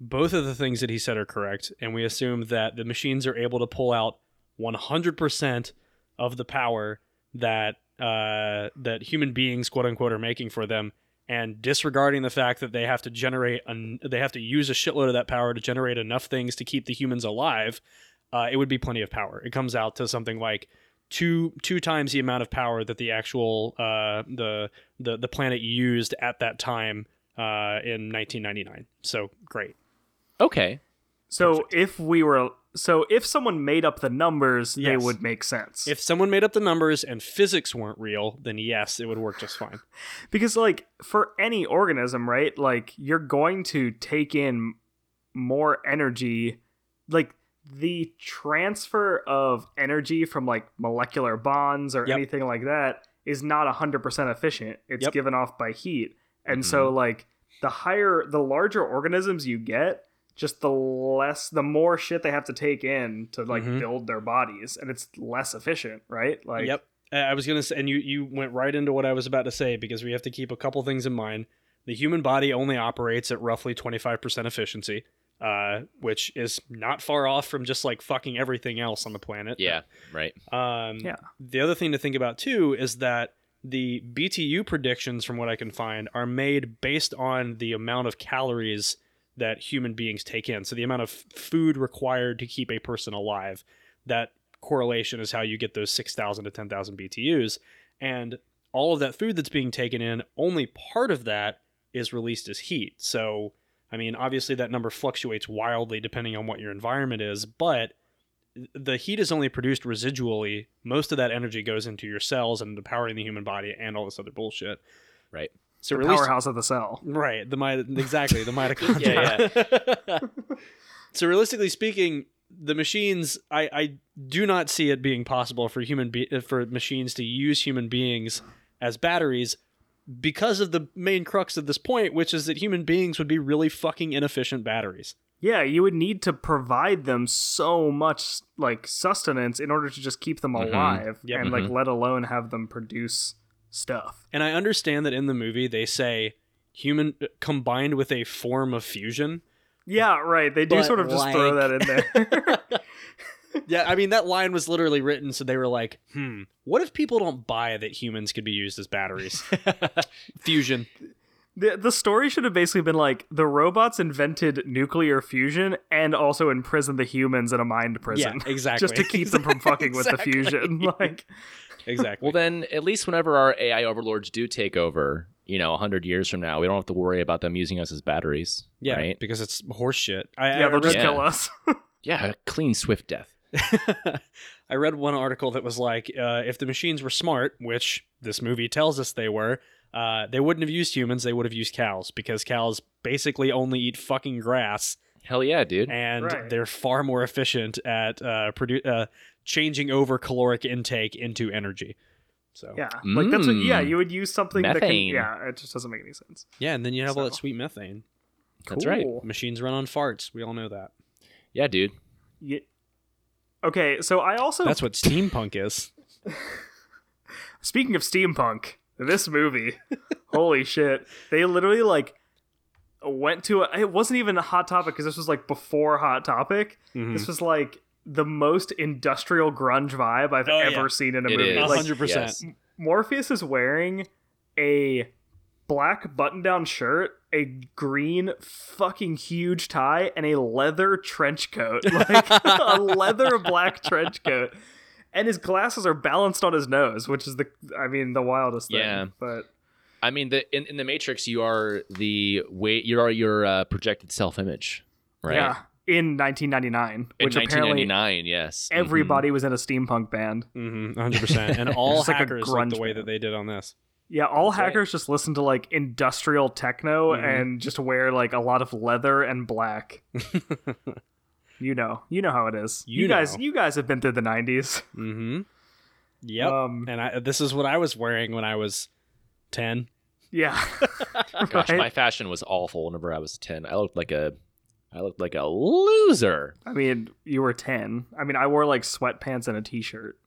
[SPEAKER 5] both of the things that he said are correct, and we assume that the machines are able to pull out 100% of the power that uh, that human beings, quote unquote, are making for them, and disregarding the fact that they have to generate, an, they have to use a shitload of that power to generate enough things to keep the humans alive, uh, it would be plenty of power. It comes out to something like two two times the amount of power that the actual uh, the the the planet used at that time uh, in 1999. So great.
[SPEAKER 3] Okay.
[SPEAKER 4] So if we were, so if someone made up the numbers, they would make sense.
[SPEAKER 5] If someone made up the numbers and physics weren't real, then yes, it would work just fine.
[SPEAKER 4] because like for any organism, right? Like you're going to take in more energy, like the transfer of energy from like molecular bonds or
[SPEAKER 5] Yep.
[SPEAKER 4] anything like that is not 100% efficient. It's
[SPEAKER 5] Yep.
[SPEAKER 4] given off by heat. And so like the higher the larger organisms you get, just the less the more shit they have to take in to like
[SPEAKER 5] Mhm.
[SPEAKER 4] build their bodies and it's less efficient, right? Like
[SPEAKER 5] yep. I was gonna say, and you you went right into what I was about to say because we have to keep a couple things in mind. The human body only operates at roughly 25% efficiency, uh, which is not far off from just like fucking everything else on the planet.
[SPEAKER 3] Yeah. Right.
[SPEAKER 5] Um,
[SPEAKER 4] Yeah.
[SPEAKER 5] The other thing to think about too is that the BTU predictions, from what I can find, are made based on the amount of calories that human beings take in. So the amount of food required to keep a person alive. That correlation is how you get those 6,000 to 10,000 BTUs. And all of that food that's being taken in, only part of that is released as heat. So, I mean, obviously that number fluctuates wildly depending on what your environment is, but the heat is only produced residually. Most of that energy goes into your cells and into powering the human body and all this other bullshit.
[SPEAKER 3] Right.
[SPEAKER 5] So
[SPEAKER 4] the
[SPEAKER 5] release-
[SPEAKER 4] powerhouse of the cell.
[SPEAKER 5] Right. The mi- exactly the mitochondria.
[SPEAKER 3] Yeah,
[SPEAKER 5] so realistically speaking, the machines, I, I do not see it being possible for human be- for machines to use human beings as batteries because of the main crux of this point, which is that human beings would be really fucking inefficient batteries.
[SPEAKER 4] yeah, you would need to provide them so much like sustenance in order to just keep them
[SPEAKER 3] Mhm.
[SPEAKER 4] alive
[SPEAKER 5] Yep.
[SPEAKER 4] and like
[SPEAKER 3] Mhm.
[SPEAKER 4] let alone have them produce stuff.
[SPEAKER 5] And I understand that in the movie they say human uh, combined with a form of fusion.
[SPEAKER 4] Yeah, right. They do
[SPEAKER 5] But,
[SPEAKER 4] sort of just throw that in there.
[SPEAKER 5] Yeah, I mean that line was literally written so they were like, "Hmm, what if people don't buy that humans could be used as batteries?" fusion.
[SPEAKER 4] the the story should have basically been like the robots invented nuclear fusion and also imprisoned the humans in a mind prison.
[SPEAKER 5] Yeah, exactly.
[SPEAKER 4] just to keep them from fucking with the fusion. Like
[SPEAKER 5] Exactly.
[SPEAKER 3] Well, then at least whenever our AI overlords do take over, you know, hundred years from now, we don't have to worry about them using us as batteries.
[SPEAKER 5] yeah,
[SPEAKER 3] Right?
[SPEAKER 5] because it's horse shit. I,
[SPEAKER 4] yeah,
[SPEAKER 5] I
[SPEAKER 4] they'll just
[SPEAKER 3] Yeah.
[SPEAKER 4] kill us.
[SPEAKER 3] Yeah, a clean, swift death.
[SPEAKER 5] I read one article that was like, uh, if the machines were smart, which this movie tells us they were, uh, they wouldn't have used humans. They would have used cows because cows basically only eat fucking grass,
[SPEAKER 3] Hell yeah, dude.
[SPEAKER 5] and
[SPEAKER 4] Right.
[SPEAKER 5] they're far more efficient at uh, produ- uh, changing over caloric intake into energy. So
[SPEAKER 4] yeah, like that's what. Yeah,
[SPEAKER 3] Mm.
[SPEAKER 4] you would use something that can. Yeah, it just doesn't make any sense.
[SPEAKER 5] yeah, and then you have all that sweet methane.
[SPEAKER 3] That's right.
[SPEAKER 5] Machines run on farts. We all know that.
[SPEAKER 3] Yeah, dude.
[SPEAKER 4] Ye- Okay, so I also
[SPEAKER 5] That's what steampunk is.
[SPEAKER 4] Speaking of steampunk, this movie, holy shit, they literally like went to a, it wasn't even a hot topic because this was like before hot topic.
[SPEAKER 5] Mhm.
[SPEAKER 4] This was like the most industrial grunge vibe I've
[SPEAKER 5] Oh,
[SPEAKER 4] ever
[SPEAKER 5] yeah.
[SPEAKER 4] seen in a
[SPEAKER 3] It
[SPEAKER 4] movie.
[SPEAKER 3] is.
[SPEAKER 4] Like
[SPEAKER 5] hundred percent.
[SPEAKER 3] Yes.
[SPEAKER 4] Morpheus is wearing a black button-down shirt, a green fucking huge tie, and a leather trench coat. Like a leather black trench coat. And his glasses are balanced on his nose, which is the I mean the wildest thing.
[SPEAKER 3] Yeah.
[SPEAKER 4] But
[SPEAKER 3] I mean, the in, in the Matrix, you are the way you are your uh, projected self image, right?
[SPEAKER 4] yeah. In 1999,
[SPEAKER 3] In
[SPEAKER 4] which apparently
[SPEAKER 3] 1999, yes.
[SPEAKER 4] Everybody was in a steampunk band.
[SPEAKER 5] Mm-hmm, 100%. And all
[SPEAKER 4] Just like a
[SPEAKER 5] hackers like the way
[SPEAKER 4] band.
[SPEAKER 5] that they did on this.
[SPEAKER 4] Yeah, all
[SPEAKER 3] That's right.
[SPEAKER 4] hackers just listen to like industrial techno
[SPEAKER 5] Mhm.
[SPEAKER 4] and just wear like a lot of leather and black. you know, you know how it is.
[SPEAKER 5] You
[SPEAKER 4] You, guys, you guys have been through the '90s.
[SPEAKER 5] Mm-hmm. Yep.
[SPEAKER 4] Um,
[SPEAKER 5] and I, this is what I was wearing when I was 10.
[SPEAKER 4] yeah.
[SPEAKER 3] Gosh,
[SPEAKER 4] Right?
[SPEAKER 3] my fashion was awful whenever I was 10. I looked like a, I looked like a loser.
[SPEAKER 4] I mean, you were 10. I mean, I wore like sweatpants and a t-shirt.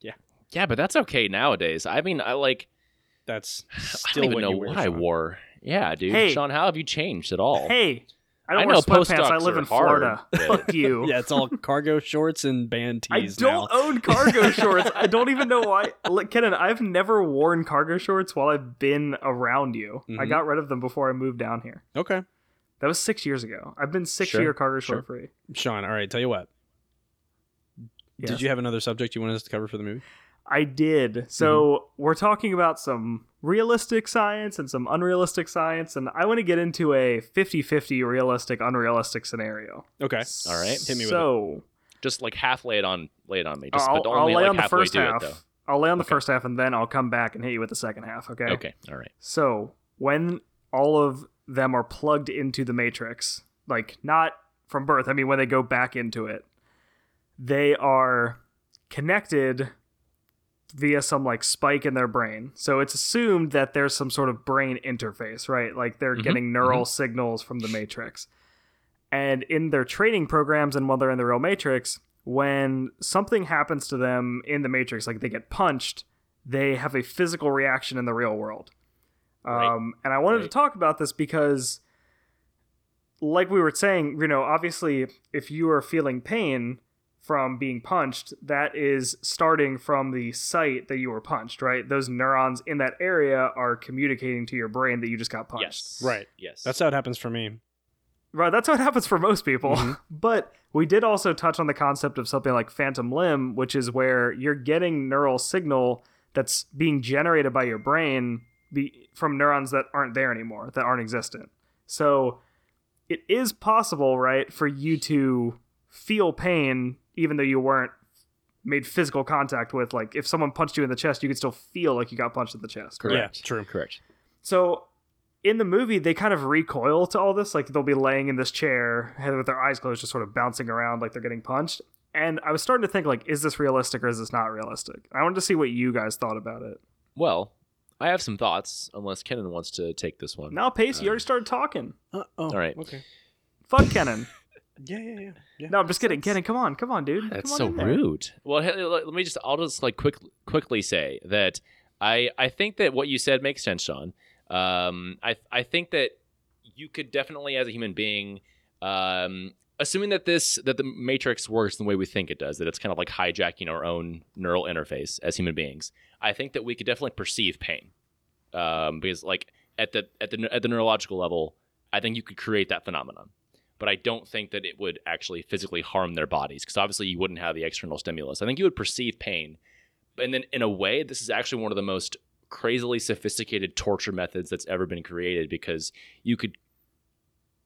[SPEAKER 3] Yeah. Yeah, but that's okay nowadays. I mean, I like,
[SPEAKER 5] That's
[SPEAKER 3] I
[SPEAKER 5] still
[SPEAKER 3] don't even
[SPEAKER 5] what
[SPEAKER 3] know
[SPEAKER 5] you wear,
[SPEAKER 3] what I wore. Yeah, dude.
[SPEAKER 4] Hey.
[SPEAKER 3] Sean, how have you changed at all?
[SPEAKER 4] Hey, I don't
[SPEAKER 3] I
[SPEAKER 4] wear
[SPEAKER 3] know
[SPEAKER 4] sweatpants. I live
[SPEAKER 3] are
[SPEAKER 4] in
[SPEAKER 3] hard,
[SPEAKER 4] Florida.
[SPEAKER 3] but-
[SPEAKER 4] Fuck you.
[SPEAKER 5] Yeah, it's all cargo shorts and band tees.
[SPEAKER 4] I don't
[SPEAKER 5] now.
[SPEAKER 4] own cargo shorts. I don't even know why. Look, Kennon, I've never worn cargo shorts while I've been around you. I
[SPEAKER 5] Mhm.
[SPEAKER 4] got rid of them before I moved down here.
[SPEAKER 5] Okay.
[SPEAKER 4] That was six years ago. I've been six
[SPEAKER 3] Sure,
[SPEAKER 4] year cargo
[SPEAKER 3] sure.
[SPEAKER 4] short free.
[SPEAKER 5] Sean, all right, tell you what.
[SPEAKER 4] Yes.
[SPEAKER 5] Did you have another subject you wanted us to cover for the movie?
[SPEAKER 4] I did. So mm-hmm. we're talking about some realistic science and some unrealistic science, and I want to get into a 50-50 realistic unrealistic scenario.
[SPEAKER 5] Okay.
[SPEAKER 3] All right.
[SPEAKER 5] Hit me with it.
[SPEAKER 4] so,
[SPEAKER 3] Just like half lay it on, lay it on me. Just,
[SPEAKER 4] I'll,
[SPEAKER 3] but
[SPEAKER 4] I'll lay
[SPEAKER 3] like
[SPEAKER 4] on the first half.
[SPEAKER 3] it.
[SPEAKER 4] I'll lay on the
[SPEAKER 3] Okay.
[SPEAKER 4] first half, and then I'll come back and hit you with the second half. Okay.
[SPEAKER 3] Okay. All right.
[SPEAKER 4] So when all of them are plugged into the matrix, like not from birth, I mean when they go back into it, they are connected via some like spike in their brain. So it's assumed that there's some sort of brain interface, right? Like they're
[SPEAKER 3] Mhm,
[SPEAKER 4] getting neural signals from the matrix. And in their training programs and while they're in the real matrix, when something happens to them in the matrix, like they get punched, they have a physical reaction in the real world.
[SPEAKER 3] Right.
[SPEAKER 4] Um, and I wanted to talk about this because, like we were saying, you know, obviously, if you are feeling pain from being punched, that is starting from the site that you were punched, right? Those neurons in that area are communicating to your brain that you just got punched.
[SPEAKER 3] Yes.
[SPEAKER 5] Right.
[SPEAKER 3] Yes.
[SPEAKER 5] That's how it happens for me.
[SPEAKER 4] Right, that's how it happens for most people.
[SPEAKER 5] Mhm.
[SPEAKER 4] But we did also touch on the concept of something like phantom limb, which is where you're getting neural signal that's being generated by your brain be, from neurons that aren't there anymore, that aren't existent. So it is possible, right, for you to feel pain even though you weren't made physical contact with like if someone punched you in the chest, you could still feel like you got punched in the chest.
[SPEAKER 3] correct.
[SPEAKER 5] Yeah, true.
[SPEAKER 3] Correct.
[SPEAKER 4] So in the movie, they kind of recoil to all this. Like they'll be laying in this chair with their eyes closed, just sort of bouncing around like they're getting punched. And I was starting to think, like, is this realistic or is this not realistic? I wanted to see what you guys thought about it.
[SPEAKER 3] Well, I have some thoughts, unless Kennon wants to take this one.
[SPEAKER 4] Now, Pace, you already started talking.
[SPEAKER 5] Uh, oh,
[SPEAKER 3] All right.
[SPEAKER 5] Okay.
[SPEAKER 4] Fuck Kennon.
[SPEAKER 5] Yeah, yeah, yeah. yeah.
[SPEAKER 4] No, I'm just kidding. Kidding. Come on, come on, dude.
[SPEAKER 3] That's
[SPEAKER 4] Come on
[SPEAKER 3] so rude. Well, hey, let let me just I'll just like quick quickly say that I I think that what you said makes sense, Sean. Um, I I think that you could definitely, as a human being, um, assuming that this that the Matrix works the way we think it does, that it's kind of like hijacking our own neural interface as human beings. I think that we could definitely perceive pain, um, because like at the at the at the neurological level, I think you could create that phenomenon but I don't think that it would actually physically harm their bodies because obviously you wouldn't have the external stimulus. I think you would perceive pain. And then in a way, this is actually one of the most crazily sophisticated torture methods that's ever been created because you could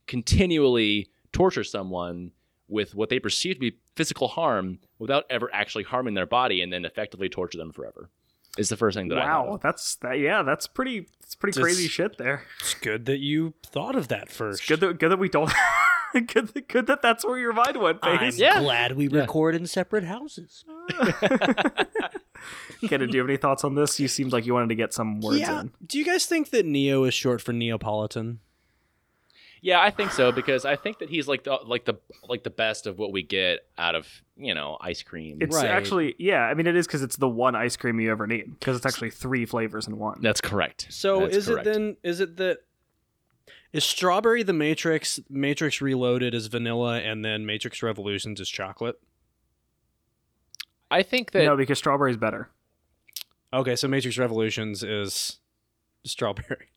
[SPEAKER 3] continually torture someone with what they perceive to be physical harm without ever actually harming their body and then effectively torture them forever. Is the first thing that I
[SPEAKER 4] Wow, that's that. Yeah, that's pretty. It's pretty
[SPEAKER 5] It's-
[SPEAKER 4] crazy shit there.
[SPEAKER 5] It's good that you thought of that first.
[SPEAKER 4] It's good that good that we don't. good, good that that's where your mind went,
[SPEAKER 1] I'm
[SPEAKER 4] face.
[SPEAKER 3] Yeah.
[SPEAKER 1] glad we
[SPEAKER 3] Yeah.
[SPEAKER 1] record in separate houses.
[SPEAKER 4] Kenna, do you have any thoughts on this? You seemed like you wanted to get some words
[SPEAKER 5] yeah.
[SPEAKER 4] in.
[SPEAKER 5] Do you guys think that Neo is short for Neapolitan?
[SPEAKER 3] Yeah, I think so because I think that he's like the like the like the best of what we get out of you know ice cream.
[SPEAKER 4] It's
[SPEAKER 5] Right.
[SPEAKER 4] actually yeah. I mean, it is because it's the one ice cream you ever need because it's actually three flavors in one.
[SPEAKER 3] That's correct.
[SPEAKER 5] So
[SPEAKER 3] That's
[SPEAKER 5] is
[SPEAKER 3] correct.
[SPEAKER 5] it then? Is it that? Is Strawberry the Matrix? Matrix Reloaded is vanilla, and then Matrix Revolutions is chocolate.
[SPEAKER 3] I think that
[SPEAKER 4] no, because strawberry's better.
[SPEAKER 5] Okay, so Matrix Revolutions is strawberry.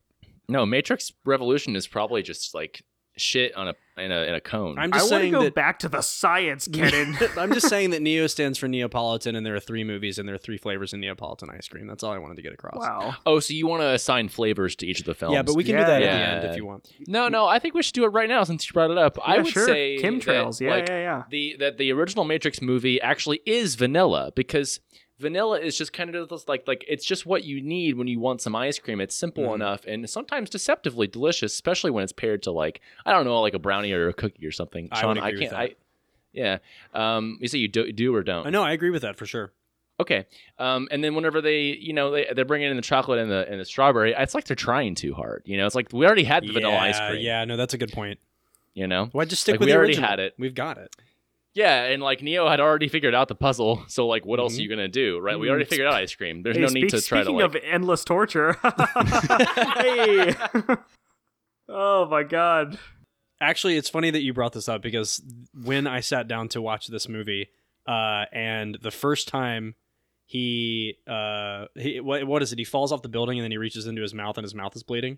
[SPEAKER 3] no Matrix Revolution is probably just like shit on a in a in a cone.
[SPEAKER 5] I'm
[SPEAKER 4] I
[SPEAKER 5] just
[SPEAKER 4] want to
[SPEAKER 5] saying
[SPEAKER 4] go
[SPEAKER 5] that.
[SPEAKER 4] back to the science, Kennon.
[SPEAKER 5] I'm just saying that Neo stands for Neapolitan, and there are three movies, and there are three flavors in Neapolitan ice cream. That's all I wanted to get across.
[SPEAKER 4] wow.
[SPEAKER 3] oh, so you want to assign flavors to each of the films?
[SPEAKER 5] Yeah, but we can do that at the end if you want.
[SPEAKER 3] no, no. I think we should do it right now since you brought it up. I
[SPEAKER 4] Yeah,
[SPEAKER 3] would
[SPEAKER 4] sure.
[SPEAKER 3] say that,
[SPEAKER 4] chemtrails. Yeah,
[SPEAKER 3] like,
[SPEAKER 4] yeah, yeah.
[SPEAKER 3] the that the original Matrix movie actually is vanilla because vanilla is just kind of just like like it's just what you need when you want some ice cream. It's simple
[SPEAKER 5] Mhm.
[SPEAKER 3] enough and sometimes deceptively delicious, especially when it's paired to like I don't know, like a brownie or a cookie or something.
[SPEAKER 5] I
[SPEAKER 3] Sean,
[SPEAKER 5] agree
[SPEAKER 3] I
[SPEAKER 5] with
[SPEAKER 3] can't.
[SPEAKER 5] that.
[SPEAKER 3] I yeah. Um, you say you do, do or don't?
[SPEAKER 5] I know, I agree with that for sure.
[SPEAKER 3] Okay. Um, and then whenever they, you know, they, they're bringing in the chocolate and the and the strawberry, it's like they're trying too hard. You know, it's like we already had the vanilla ice cream.
[SPEAKER 5] Yeah, no, that's a good point.
[SPEAKER 3] You know.
[SPEAKER 5] Why just stick
[SPEAKER 3] Like,
[SPEAKER 5] with
[SPEAKER 3] we
[SPEAKER 5] the
[SPEAKER 3] already
[SPEAKER 5] original?
[SPEAKER 3] had it.
[SPEAKER 5] We've got it.
[SPEAKER 3] Yeah, and like Neo had already figured out the puzzle, so like, what else
[SPEAKER 5] Mhm.
[SPEAKER 3] are you gonna do, right? We already
[SPEAKER 4] Mm.
[SPEAKER 3] figured out ice cream. There's
[SPEAKER 4] Hey,
[SPEAKER 3] no need
[SPEAKER 4] speak-
[SPEAKER 3] to try to
[SPEAKER 4] speaking
[SPEAKER 3] like.
[SPEAKER 4] of endless torture. hey. oh my god.
[SPEAKER 5] Actually, it's funny that you brought this up because when I sat down to watch this movie, uh, and the first time he, uh, he what, what is it? He falls off the building and then he reaches into his mouth and his mouth is bleeding,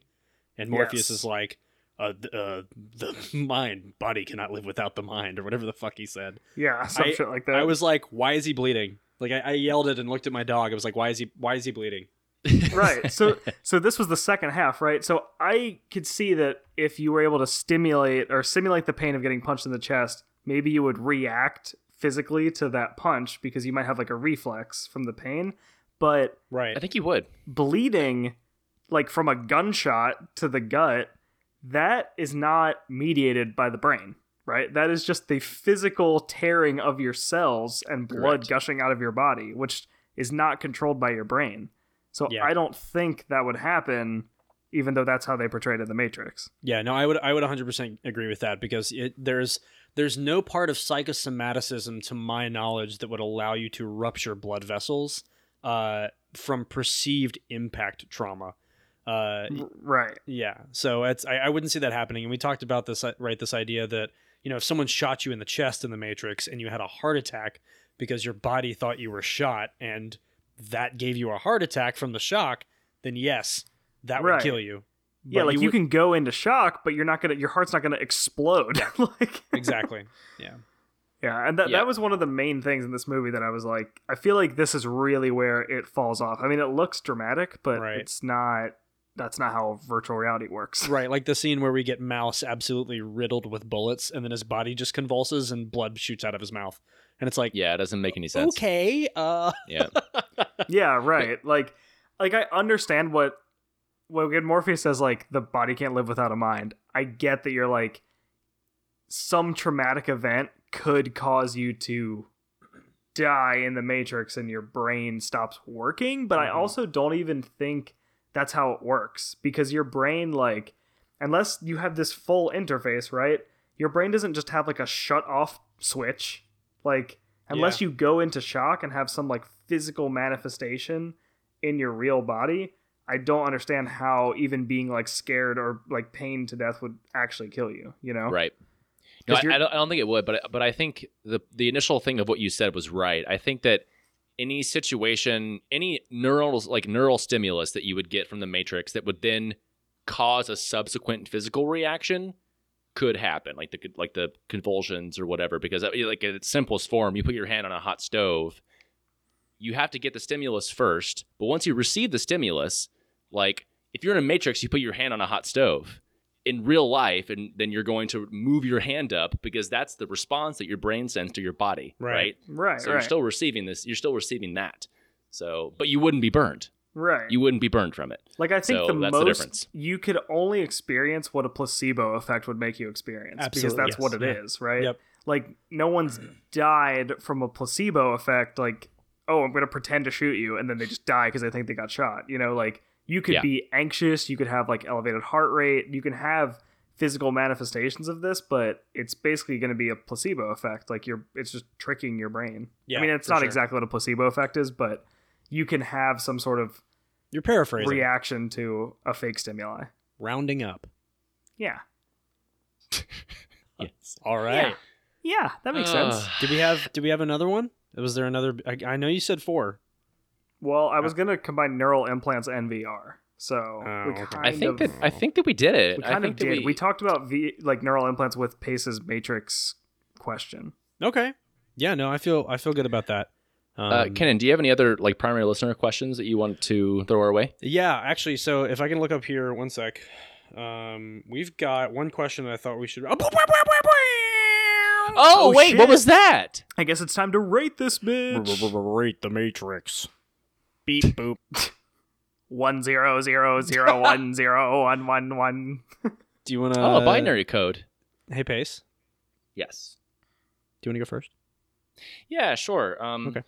[SPEAKER 5] and Morpheus
[SPEAKER 4] Yes.
[SPEAKER 5] is like, uh, uh, "The mind, body cannot live without the mind," or whatever the fuck he said.
[SPEAKER 4] Yeah, some
[SPEAKER 5] I-
[SPEAKER 4] shit like that.
[SPEAKER 5] I was like, "Why is he bleeding?" Like I, I yelled it and looked at my dog. I was like, "Why is he? Why is he bleeding?"
[SPEAKER 4] right. So so this was the second half, right? So I could see that if you were able to stimulate or simulate the pain of getting punched in the chest, maybe you would react physically to that punch because you might have like a reflex from the pain. But
[SPEAKER 5] Right.
[SPEAKER 3] I think you would.
[SPEAKER 4] bleeding like from a gunshot to the gut, that is not mediated by the brain, right? That is just the physical tearing of your cells and blood
[SPEAKER 3] Correct.
[SPEAKER 4] gushing out of your body, which is not controlled by your brain. So
[SPEAKER 5] Yeah.
[SPEAKER 4] I don't think that would happen, even though that's how they portrayed it in the Matrix.
[SPEAKER 5] Yeah, no, I would I would 100% agree with that because it, there's there's no part of psychosomaticism to my knowledge that would allow you to rupture blood vessels uh, from perceived impact trauma. Uh,
[SPEAKER 4] right.
[SPEAKER 5] yeah, so it's I, I wouldn't see that happening. And we talked about this uh, right, this idea that you know if someone shot you in the chest in the Matrix and you had a heart attack because your body thought you were shot and that gave you a heart attack from the shock, then yes, that would kill you.
[SPEAKER 4] Yeah, like you,
[SPEAKER 5] would-
[SPEAKER 4] can go into shock, but you're not gonna your heart's not gonna explode. like
[SPEAKER 5] exactly. Yeah.
[SPEAKER 4] Yeah, and that,
[SPEAKER 3] Yeah.
[SPEAKER 4] that was one of the main things in this movie that I was like, I feel like this is really where it falls off. I mean, it looks dramatic, but
[SPEAKER 5] Right.
[SPEAKER 4] it's not. That's not how virtual reality works.
[SPEAKER 5] Right, like the scene where we get Mouse absolutely riddled with bullets, and then his body just convulses and blood shoots out of his mouth, and it's like,
[SPEAKER 3] Yeah, it doesn't make any sense.
[SPEAKER 5] okay, uh,
[SPEAKER 3] Yeah.
[SPEAKER 4] yeah, right. Like, like I understand what when Morpheus says like the body can't live without a mind. I get that you're like some traumatic event could cause you to die in the matrix and your brain stops working, but I
[SPEAKER 5] Mhm.
[SPEAKER 4] also don't even think that's how it works because your brain like unless you have this full interface, right? your brain doesn't just have like a shut off switch. Like unless you go into shock and have some like physical manifestation in your real body, I don't understand how even being like scared or like pain to death would actually kill you, you know?
[SPEAKER 3] Right. No, I, I, don't, I don't think it would, but but I think the the initial thing of what you said was right. I think that any situation, any neural like neural stimulus that you would get from the matrix that would then cause a subsequent physical reaction could happen, like the like the convulsions or whatever. Because uh, like in its simplest form, you put your hand on a hot stove, you have to get the stimulus first. But once you receive the stimulus, like if you're in a matrix, you put your hand on a hot stove in real life and then you're going to move your hand up because that's the response that your brain sends to your body
[SPEAKER 5] Right.
[SPEAKER 3] right,
[SPEAKER 4] Right,
[SPEAKER 3] so
[SPEAKER 4] right.
[SPEAKER 3] you're still receiving this you're still receiving that so but you wouldn't be burned
[SPEAKER 4] right.
[SPEAKER 3] you wouldn't be burned from it
[SPEAKER 4] Like I think
[SPEAKER 3] So
[SPEAKER 4] the
[SPEAKER 3] that's the
[SPEAKER 4] most
[SPEAKER 3] difference.
[SPEAKER 4] you could only experience what a placebo effect would make you experience because that's
[SPEAKER 5] yes.
[SPEAKER 4] what it is,
[SPEAKER 5] Yeah.
[SPEAKER 4] right?
[SPEAKER 5] Yep.
[SPEAKER 4] Like no one's died from a placebo effect. Like oh, I'm gonna pretend to shoot you, and then they just die because they think they got shot. You know, like you could
[SPEAKER 3] Yeah.
[SPEAKER 4] be anxious, you could have like elevated heart rate, you can have physical manifestations of this, but it's basically going to be a placebo effect. Like you're, it's just tricking your brain.
[SPEAKER 5] Yeah,
[SPEAKER 4] I mean, it's not
[SPEAKER 5] sure.
[SPEAKER 4] exactly what a placebo effect is, but you can have some sort of
[SPEAKER 5] You're paraphrasing.
[SPEAKER 4] reaction to a fake stimuli.
[SPEAKER 5] Rounding up.
[SPEAKER 4] Yeah.
[SPEAKER 3] yes
[SPEAKER 5] All right.
[SPEAKER 4] Yeah, that makes
[SPEAKER 3] Uh,
[SPEAKER 4] sense.
[SPEAKER 5] Did we have Did we have another one? Was there another? I, I know you said four.
[SPEAKER 4] Well, I was gonna combine neural implants and VR, so
[SPEAKER 5] Oh,
[SPEAKER 4] we kind
[SPEAKER 3] i think
[SPEAKER 4] of,
[SPEAKER 3] that i think that we did it
[SPEAKER 4] we
[SPEAKER 3] i
[SPEAKER 4] kind
[SPEAKER 3] think
[SPEAKER 4] of did.
[SPEAKER 3] we,
[SPEAKER 4] We... talked about v like neural implants with Pace's matrix question.
[SPEAKER 5] Okay. Yeah. No, I feel I feel good about that. Um,
[SPEAKER 3] uh, Kennon, do you have any other like primary listener questions that you want to throw our way?
[SPEAKER 5] Yeah, actually, so if I can look up here, one sec. Um, we've got one question that I thought we should. Oh,
[SPEAKER 3] Oh,
[SPEAKER 4] Oh,
[SPEAKER 3] wait,
[SPEAKER 4] shit.
[SPEAKER 3] what was that?
[SPEAKER 4] I guess it's time to rate this bitch.
[SPEAKER 5] Rate the Matrix. Beep boop.
[SPEAKER 4] One zero zero zero one zero one one one.
[SPEAKER 5] Do you want to?
[SPEAKER 3] oh, a binary code.
[SPEAKER 5] Hey, Pace.
[SPEAKER 3] Yes.
[SPEAKER 5] Do you want to go first?
[SPEAKER 3] Yeah, sure. Um,
[SPEAKER 5] Okay.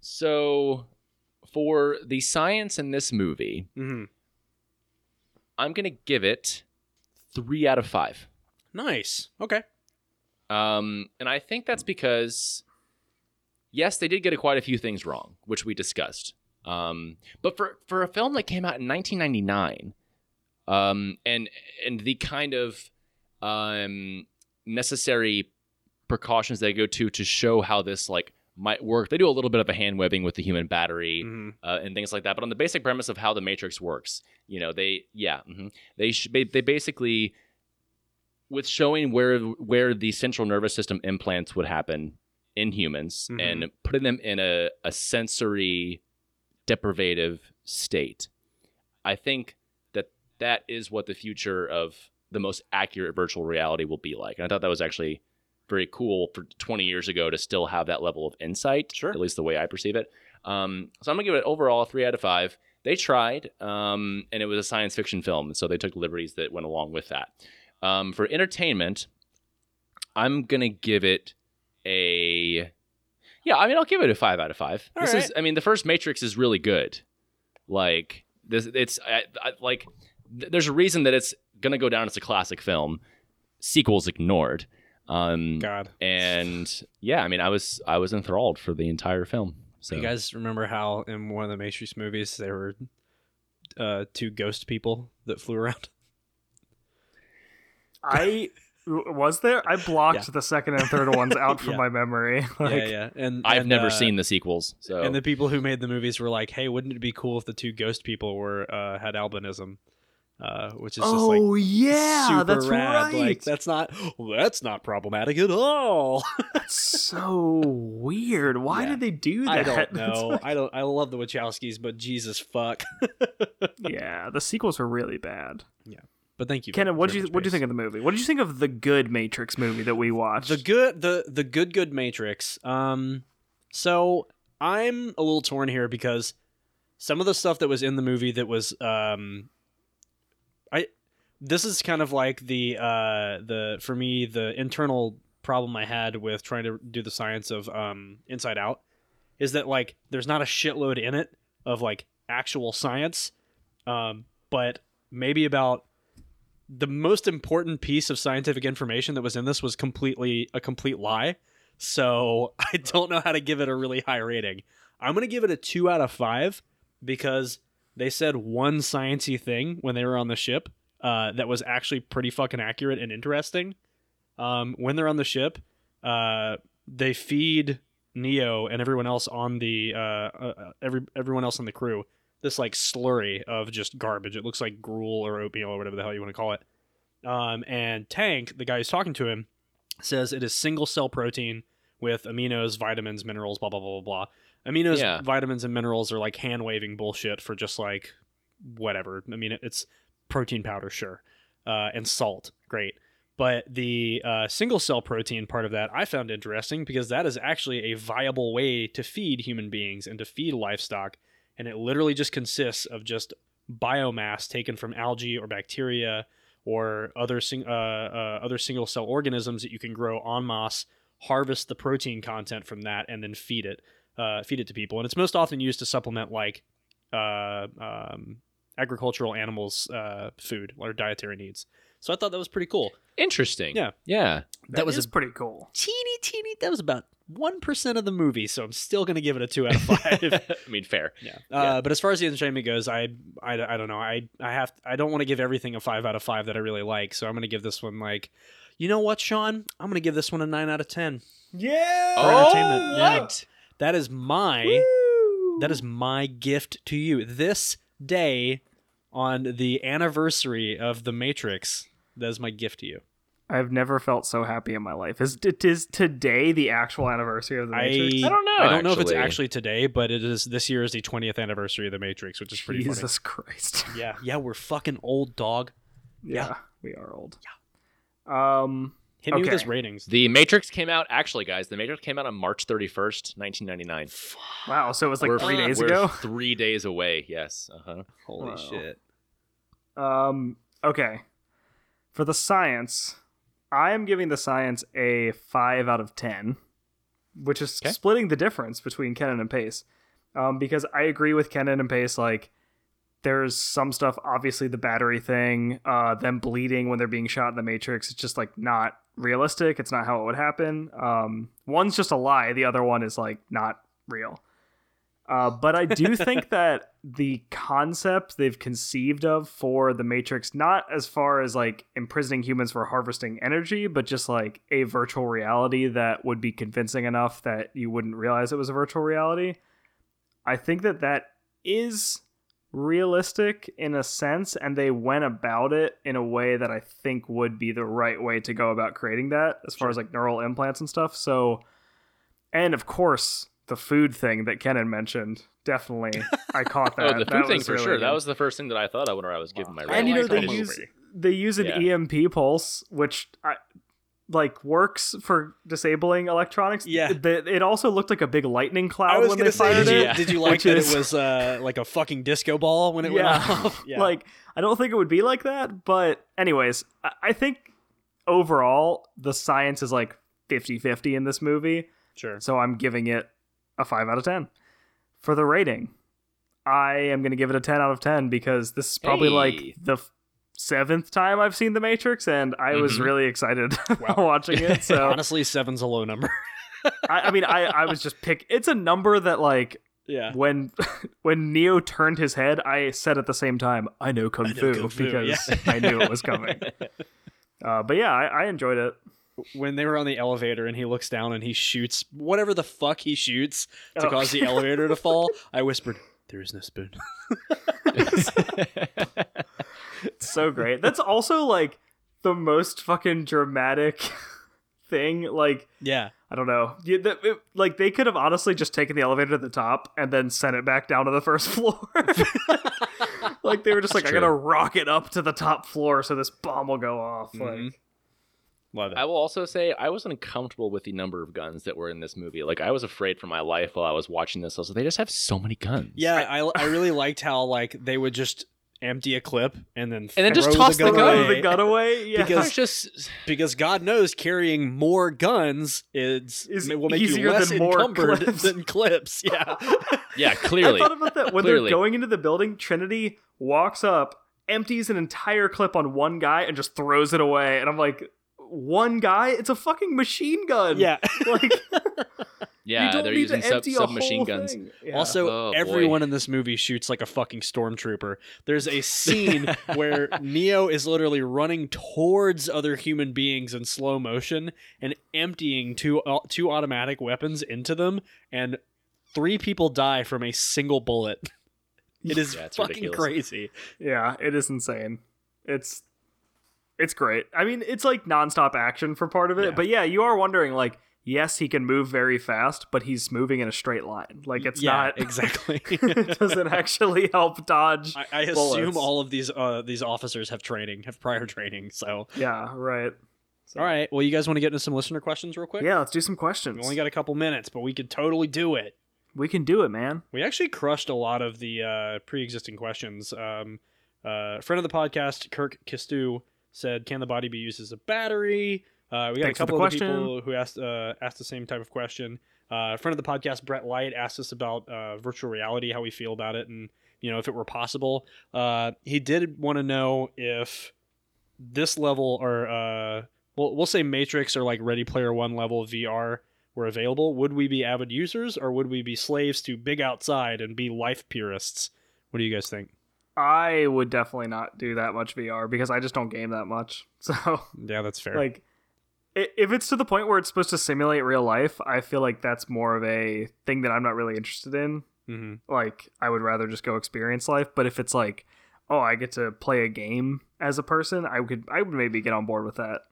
[SPEAKER 3] So, for the science in this movie,
[SPEAKER 5] Mm-hmm.
[SPEAKER 3] I'm gonna give it three out of five.
[SPEAKER 5] Nice. Okay.
[SPEAKER 3] Um, and I think that's because, yes, they did get a, quite a few things wrong, which we discussed. Um, but for for a film that came out in 1999, um, and and the kind of um, necessary precautions they go to to show how this like might work, they do a little bit of a hand webbing with the human battery
[SPEAKER 5] Mhm.
[SPEAKER 3] uh, and things like that. But on the basic premise of how the Matrix works, you know, they yeah, mhm. they sh- they they basically with showing where where the central nervous system implants would happen in humans
[SPEAKER 5] Mhm.
[SPEAKER 3] and putting them in a, a sensory deprivative state. I think that that is what the future of the most accurate virtual reality will be like. And I thought that was actually very cool for 20 years ago to still have that level of insight,
[SPEAKER 5] Sure.
[SPEAKER 3] at least the way I perceive it. Um, so I'm gonna give it overall a three out of five. They tried, um, and it was a science fiction film, so they took liberties that went along with that. Um, for entertainment, I'm gonna give it a yeah. I mean, I'll give it a five out of five.
[SPEAKER 5] All
[SPEAKER 3] this
[SPEAKER 5] right.
[SPEAKER 3] is, I mean, the first Matrix is really good. Like this, it's I, I, like th- there's a reason that it's gonna go down as a classic film. Sequels ignored. Um,
[SPEAKER 5] God.
[SPEAKER 3] and yeah, I mean, I was I was enthralled for the entire film. So
[SPEAKER 5] You guys remember how in one of the Matrix movies there were uh, two ghost people that flew around?
[SPEAKER 4] I w- was there. I blocked
[SPEAKER 5] Yeah.
[SPEAKER 4] the second and third ones out from
[SPEAKER 5] Yeah.
[SPEAKER 4] my memory. Like,
[SPEAKER 5] yeah, yeah. And
[SPEAKER 3] I've
[SPEAKER 5] and,
[SPEAKER 3] never
[SPEAKER 5] uh,
[SPEAKER 3] seen the sequels. So
[SPEAKER 5] And the people who made the movies were like, "Hey, wouldn't it be cool if the two ghost people were uh, had albinism?" Uh, which is just like
[SPEAKER 4] Oh yeah,
[SPEAKER 5] super
[SPEAKER 4] that's
[SPEAKER 5] rad.
[SPEAKER 4] right.
[SPEAKER 5] Like that's not well, that's not problematic at all.
[SPEAKER 4] That's so weird. Why
[SPEAKER 5] Yeah.
[SPEAKER 4] did they do that?
[SPEAKER 5] I don't know.
[SPEAKER 4] like-
[SPEAKER 5] I don't. I love the Wachowskis, but Jesus fuck.
[SPEAKER 4] yeah, the sequels were really bad.
[SPEAKER 5] But thank you,
[SPEAKER 4] Kennon, what did you what do you think of the movie? What did you think of the good Matrix movie that we watched?
[SPEAKER 5] the good the the good good Matrix? Um, so I'm a little torn here because some of the stuff that was in the movie that was um, I this is kind of like the uh the for me the internal problem I had with trying to do the science of um Inside Out is that like there's not a shitload in it of like actual science, um, but maybe about the most important piece of scientific information that was in this was completely a complete lie. So I don't know how to give it a really high rating. I'm gonna give it a two out of five because they said one sciency thing when they were on the ship uh, that was actually pretty fucking accurate and interesting. Um, when they're on the ship, uh, they feed Neo and everyone else on the uh, uh, every everyone else on the crew this like slurry of just garbage. It looks like gruel or oatmeal or whatever the hell you want to call it. Um, and Tank, the guy who's talking to him, says it is single cell protein with aminos, vitamins, minerals, blah blah blah blah blah. Aminos,
[SPEAKER 3] Yeah.
[SPEAKER 5] vitamins, and minerals are like hand waving bullshit for just like whatever. I mean, it's protein powder, sure, uh, and salt, great. But the uh, single cell protein part of that I found interesting because that is actually a viable way to feed human beings and to feed livestock. And it literally just consists of just biomass taken from algae or bacteria or other sing- uh, uh, other single cell organisms that you can grow en masse, harvest the protein content from that, and then feed it uh, feed it to people. And it's most often used to supplement like uh, um, agricultural animals' uh, food or dietary needs. So I thought that was pretty cool.
[SPEAKER 3] Interesting.
[SPEAKER 5] Yeah.
[SPEAKER 3] Yeah.
[SPEAKER 5] That was
[SPEAKER 4] is
[SPEAKER 5] a
[SPEAKER 4] pretty cool.
[SPEAKER 5] teeny teeny. That was about one percent of the movie, so I'm still gonna give it a two out of five.
[SPEAKER 3] I mean, fair.
[SPEAKER 5] yeah. Uh, but as far as the entertainment goes, I, I, I don't know. I I have I don't want to give everything a five out of five that I really like. So I'm gonna give this one like, you know what, Sean? I'm gonna give this one a nine out of ten.
[SPEAKER 4] Yeah.
[SPEAKER 5] For entertainment, yeah.
[SPEAKER 3] what?
[SPEAKER 5] That is my that is my gift to you this day on the anniversary of the Matrix. That is my gift to you.
[SPEAKER 4] I've never felt so happy in my life. Is it is today the actual anniversary of the Matrix?
[SPEAKER 3] I don't know,
[SPEAKER 5] I don't know if it's
[SPEAKER 3] actually.
[SPEAKER 5] actually today, but it is. This year is the 20th anniversary of the Matrix, which is pretty
[SPEAKER 4] Jesus Christ.
[SPEAKER 5] Yeah, yeah, we're fucking old, dog.
[SPEAKER 4] yeah, we are old. Yeah. Um.
[SPEAKER 5] Hit me with his ratings.
[SPEAKER 3] The Matrix came out, actually, guys, the Matrix came out on March 31st, 1999.
[SPEAKER 4] Wow. So it was like
[SPEAKER 3] We're-
[SPEAKER 4] three days
[SPEAKER 3] we're
[SPEAKER 4] ago.
[SPEAKER 3] Three days away, yes. Uh-huh.
[SPEAKER 5] Holy
[SPEAKER 4] Wow.
[SPEAKER 5] shit!
[SPEAKER 4] Um. Okay. For the science, I am giving the science a five out of ten, which is
[SPEAKER 3] Okay.
[SPEAKER 4] splitting the difference between Kennon and Pace. Um, because I agree with Kennon and Pace. Like, there's some stuff. Obviously, the battery thing, uh, them bleeding when they're being shot in the Matrix. It's just like not realistic. It's not how it would happen. Um, one's just a lie. The other one is like not real. Uh, but I do think that the concept they've conceived of for the Matrix, not as far as like imprisoning humans for harvesting energy, but just like a virtual reality that would be convincing enough that you wouldn't realize it was a virtual reality. I think that that is realistic in a sense, and they went about it in a way that I think would be the right way to go about creating that, as far as like neural implants and stuff. So, and of course, the food thing that Kennon mentioned. Definitely, I caught that.
[SPEAKER 3] Oh, the
[SPEAKER 4] That
[SPEAKER 3] thing
[SPEAKER 4] was
[SPEAKER 3] for
[SPEAKER 4] really
[SPEAKER 3] sure.
[SPEAKER 4] good.
[SPEAKER 3] That was the first thing that I thought of when I was giving my
[SPEAKER 5] I
[SPEAKER 4] and you know they use
[SPEAKER 5] every-
[SPEAKER 4] they use an
[SPEAKER 3] Yeah.
[SPEAKER 4] EMP pulse, which I, like works for disabling electronics.
[SPEAKER 5] Yeah.
[SPEAKER 4] The- it also looked like a big lightning cloud
[SPEAKER 5] I was
[SPEAKER 4] when
[SPEAKER 5] gonna
[SPEAKER 4] they
[SPEAKER 5] say,
[SPEAKER 4] fired
[SPEAKER 5] did you,
[SPEAKER 4] it.
[SPEAKER 3] Yeah.
[SPEAKER 5] did you like
[SPEAKER 4] which
[SPEAKER 5] that
[SPEAKER 4] is-
[SPEAKER 5] it was uh, like a fucking disco ball when it
[SPEAKER 4] yeah.
[SPEAKER 5] went off? Yeah,
[SPEAKER 4] like I don't think it would be like that, but anyways, I, I think overall the science is like 50-50 in this movie.
[SPEAKER 5] sure.
[SPEAKER 4] So I'm giving it a 5 out of 10. For the rating, I am going to give it a 10 out of 10 because this is probably
[SPEAKER 3] Hey.
[SPEAKER 4] like the f- seventh time I've seen The Matrix and I was
[SPEAKER 3] Mhm.
[SPEAKER 4] really excited while watching it. So
[SPEAKER 5] Honestly, seven's a low number.
[SPEAKER 4] I, I mean, I, I was just pick. It's a number that like
[SPEAKER 5] yeah.
[SPEAKER 4] when when Neo turned his head, I said at the same time, I know kung,
[SPEAKER 5] know
[SPEAKER 4] fu,
[SPEAKER 5] kung fu,
[SPEAKER 4] because
[SPEAKER 5] yeah.
[SPEAKER 4] I knew it was coming. Uh, but yeah, I, I enjoyed it.
[SPEAKER 5] When they were on the elevator and he looks down and he shoots whatever the fuck he shoots to
[SPEAKER 4] Oh.
[SPEAKER 5] cause the elevator to fall, I whispered, "There is no spoon."
[SPEAKER 4] It's so great. That's also like the most fucking dramatic thing. Like
[SPEAKER 5] Yeah,
[SPEAKER 4] I don't know. It- like they could have honestly just taken the elevator to the top and then sent it back down to the first floor. like they were just like,
[SPEAKER 3] That's
[SPEAKER 4] I gotta
[SPEAKER 3] true.
[SPEAKER 4] rocket up to the top floor so this bomb will go off. Like,
[SPEAKER 5] Mhm. Love it.
[SPEAKER 3] I will also say I was uncomfortable with the number of guns that were in this movie. Like I was afraid for my life while I was watching this. I was like, they just have so many guns.
[SPEAKER 5] yeah, I, I really liked how like they would just empty a clip and then
[SPEAKER 3] And then just
[SPEAKER 5] throw
[SPEAKER 3] toss the
[SPEAKER 5] gun
[SPEAKER 3] gun.
[SPEAKER 5] away.
[SPEAKER 4] the gun away. Yeah.
[SPEAKER 5] Because-
[SPEAKER 3] just
[SPEAKER 5] because God knows carrying more guns is,
[SPEAKER 4] Is
[SPEAKER 5] will make
[SPEAKER 4] easier
[SPEAKER 5] you less
[SPEAKER 4] than more
[SPEAKER 5] encumbered
[SPEAKER 4] clips.
[SPEAKER 5] than clips. Yeah,
[SPEAKER 3] yeah,
[SPEAKER 4] I
[SPEAKER 3] clearly.
[SPEAKER 4] thought about that when
[SPEAKER 3] Clearly.
[SPEAKER 4] they're going into the building. Trinity walks up empties an entire clip on one guy and just throws it away. And I'm like, one guy? It's a fucking machine gun.
[SPEAKER 5] Yeah.
[SPEAKER 4] Like,
[SPEAKER 3] Yeah, they're using sub submachine guns.
[SPEAKER 4] Yeah.
[SPEAKER 5] Also,
[SPEAKER 3] Oh, boy.
[SPEAKER 5] everyone in this movie shoots like a fucking stormtrooper. There's a scene where Neo is literally running towards other human beings in slow motion and emptying two uh, two automatic weapons into them, and three people die from a single bullet. It is
[SPEAKER 3] Yeah, it's
[SPEAKER 5] fucking
[SPEAKER 3] ridiculous.
[SPEAKER 5] crazy.
[SPEAKER 4] Yeah, it is insane. It's it's great. I mean, it's like nonstop action for part of it,
[SPEAKER 5] Yeah.
[SPEAKER 4] but yeah, you are wondering like, yes, he can move very fast, but he's moving in a straight line. Like it's
[SPEAKER 5] yeah,
[SPEAKER 4] not
[SPEAKER 5] exactly.
[SPEAKER 4] it doesn't actually help dodge.
[SPEAKER 5] I, I assume all of these uh, these officers have training, have prior training. So,
[SPEAKER 4] Yeah, right.
[SPEAKER 5] all right. Well, you guys want to get into some listener questions real quick?
[SPEAKER 4] Yeah, let's do some questions.
[SPEAKER 5] We only got a couple minutes, but we could totally do it.
[SPEAKER 4] we can do it, man.
[SPEAKER 5] We actually crushed a lot of the uh, pre-existing questions. Um, uh, friend of the podcast, Kirk Kistu, said, "Can the body be used as a battery?" Uh, we got
[SPEAKER 4] Thanks
[SPEAKER 5] a couple of people who asked uh, asked the same type of question. Uh, friend of the podcast, Brett Light, asked us about uh, virtual reality, how we feel about it, and you know if it were possible. Uh, he did want to know if this level or uh, we'll we'll say Matrix or like Ready Player One level VR were available, would we be avid users or would we be slaves to big outside and be life purists? What do you guys think?
[SPEAKER 4] I would definitely not do that much VR because I just don't game that much. So,
[SPEAKER 5] Yeah, that's fair.
[SPEAKER 4] like, if it's to the point where it's supposed to simulate real life, I feel like that's more of a thing that I'm not really interested in.
[SPEAKER 5] hmm
[SPEAKER 4] Like, I would rather just go experience life. But if it's like, oh, I get to play a game as a person, I could, I would maybe get on board with that.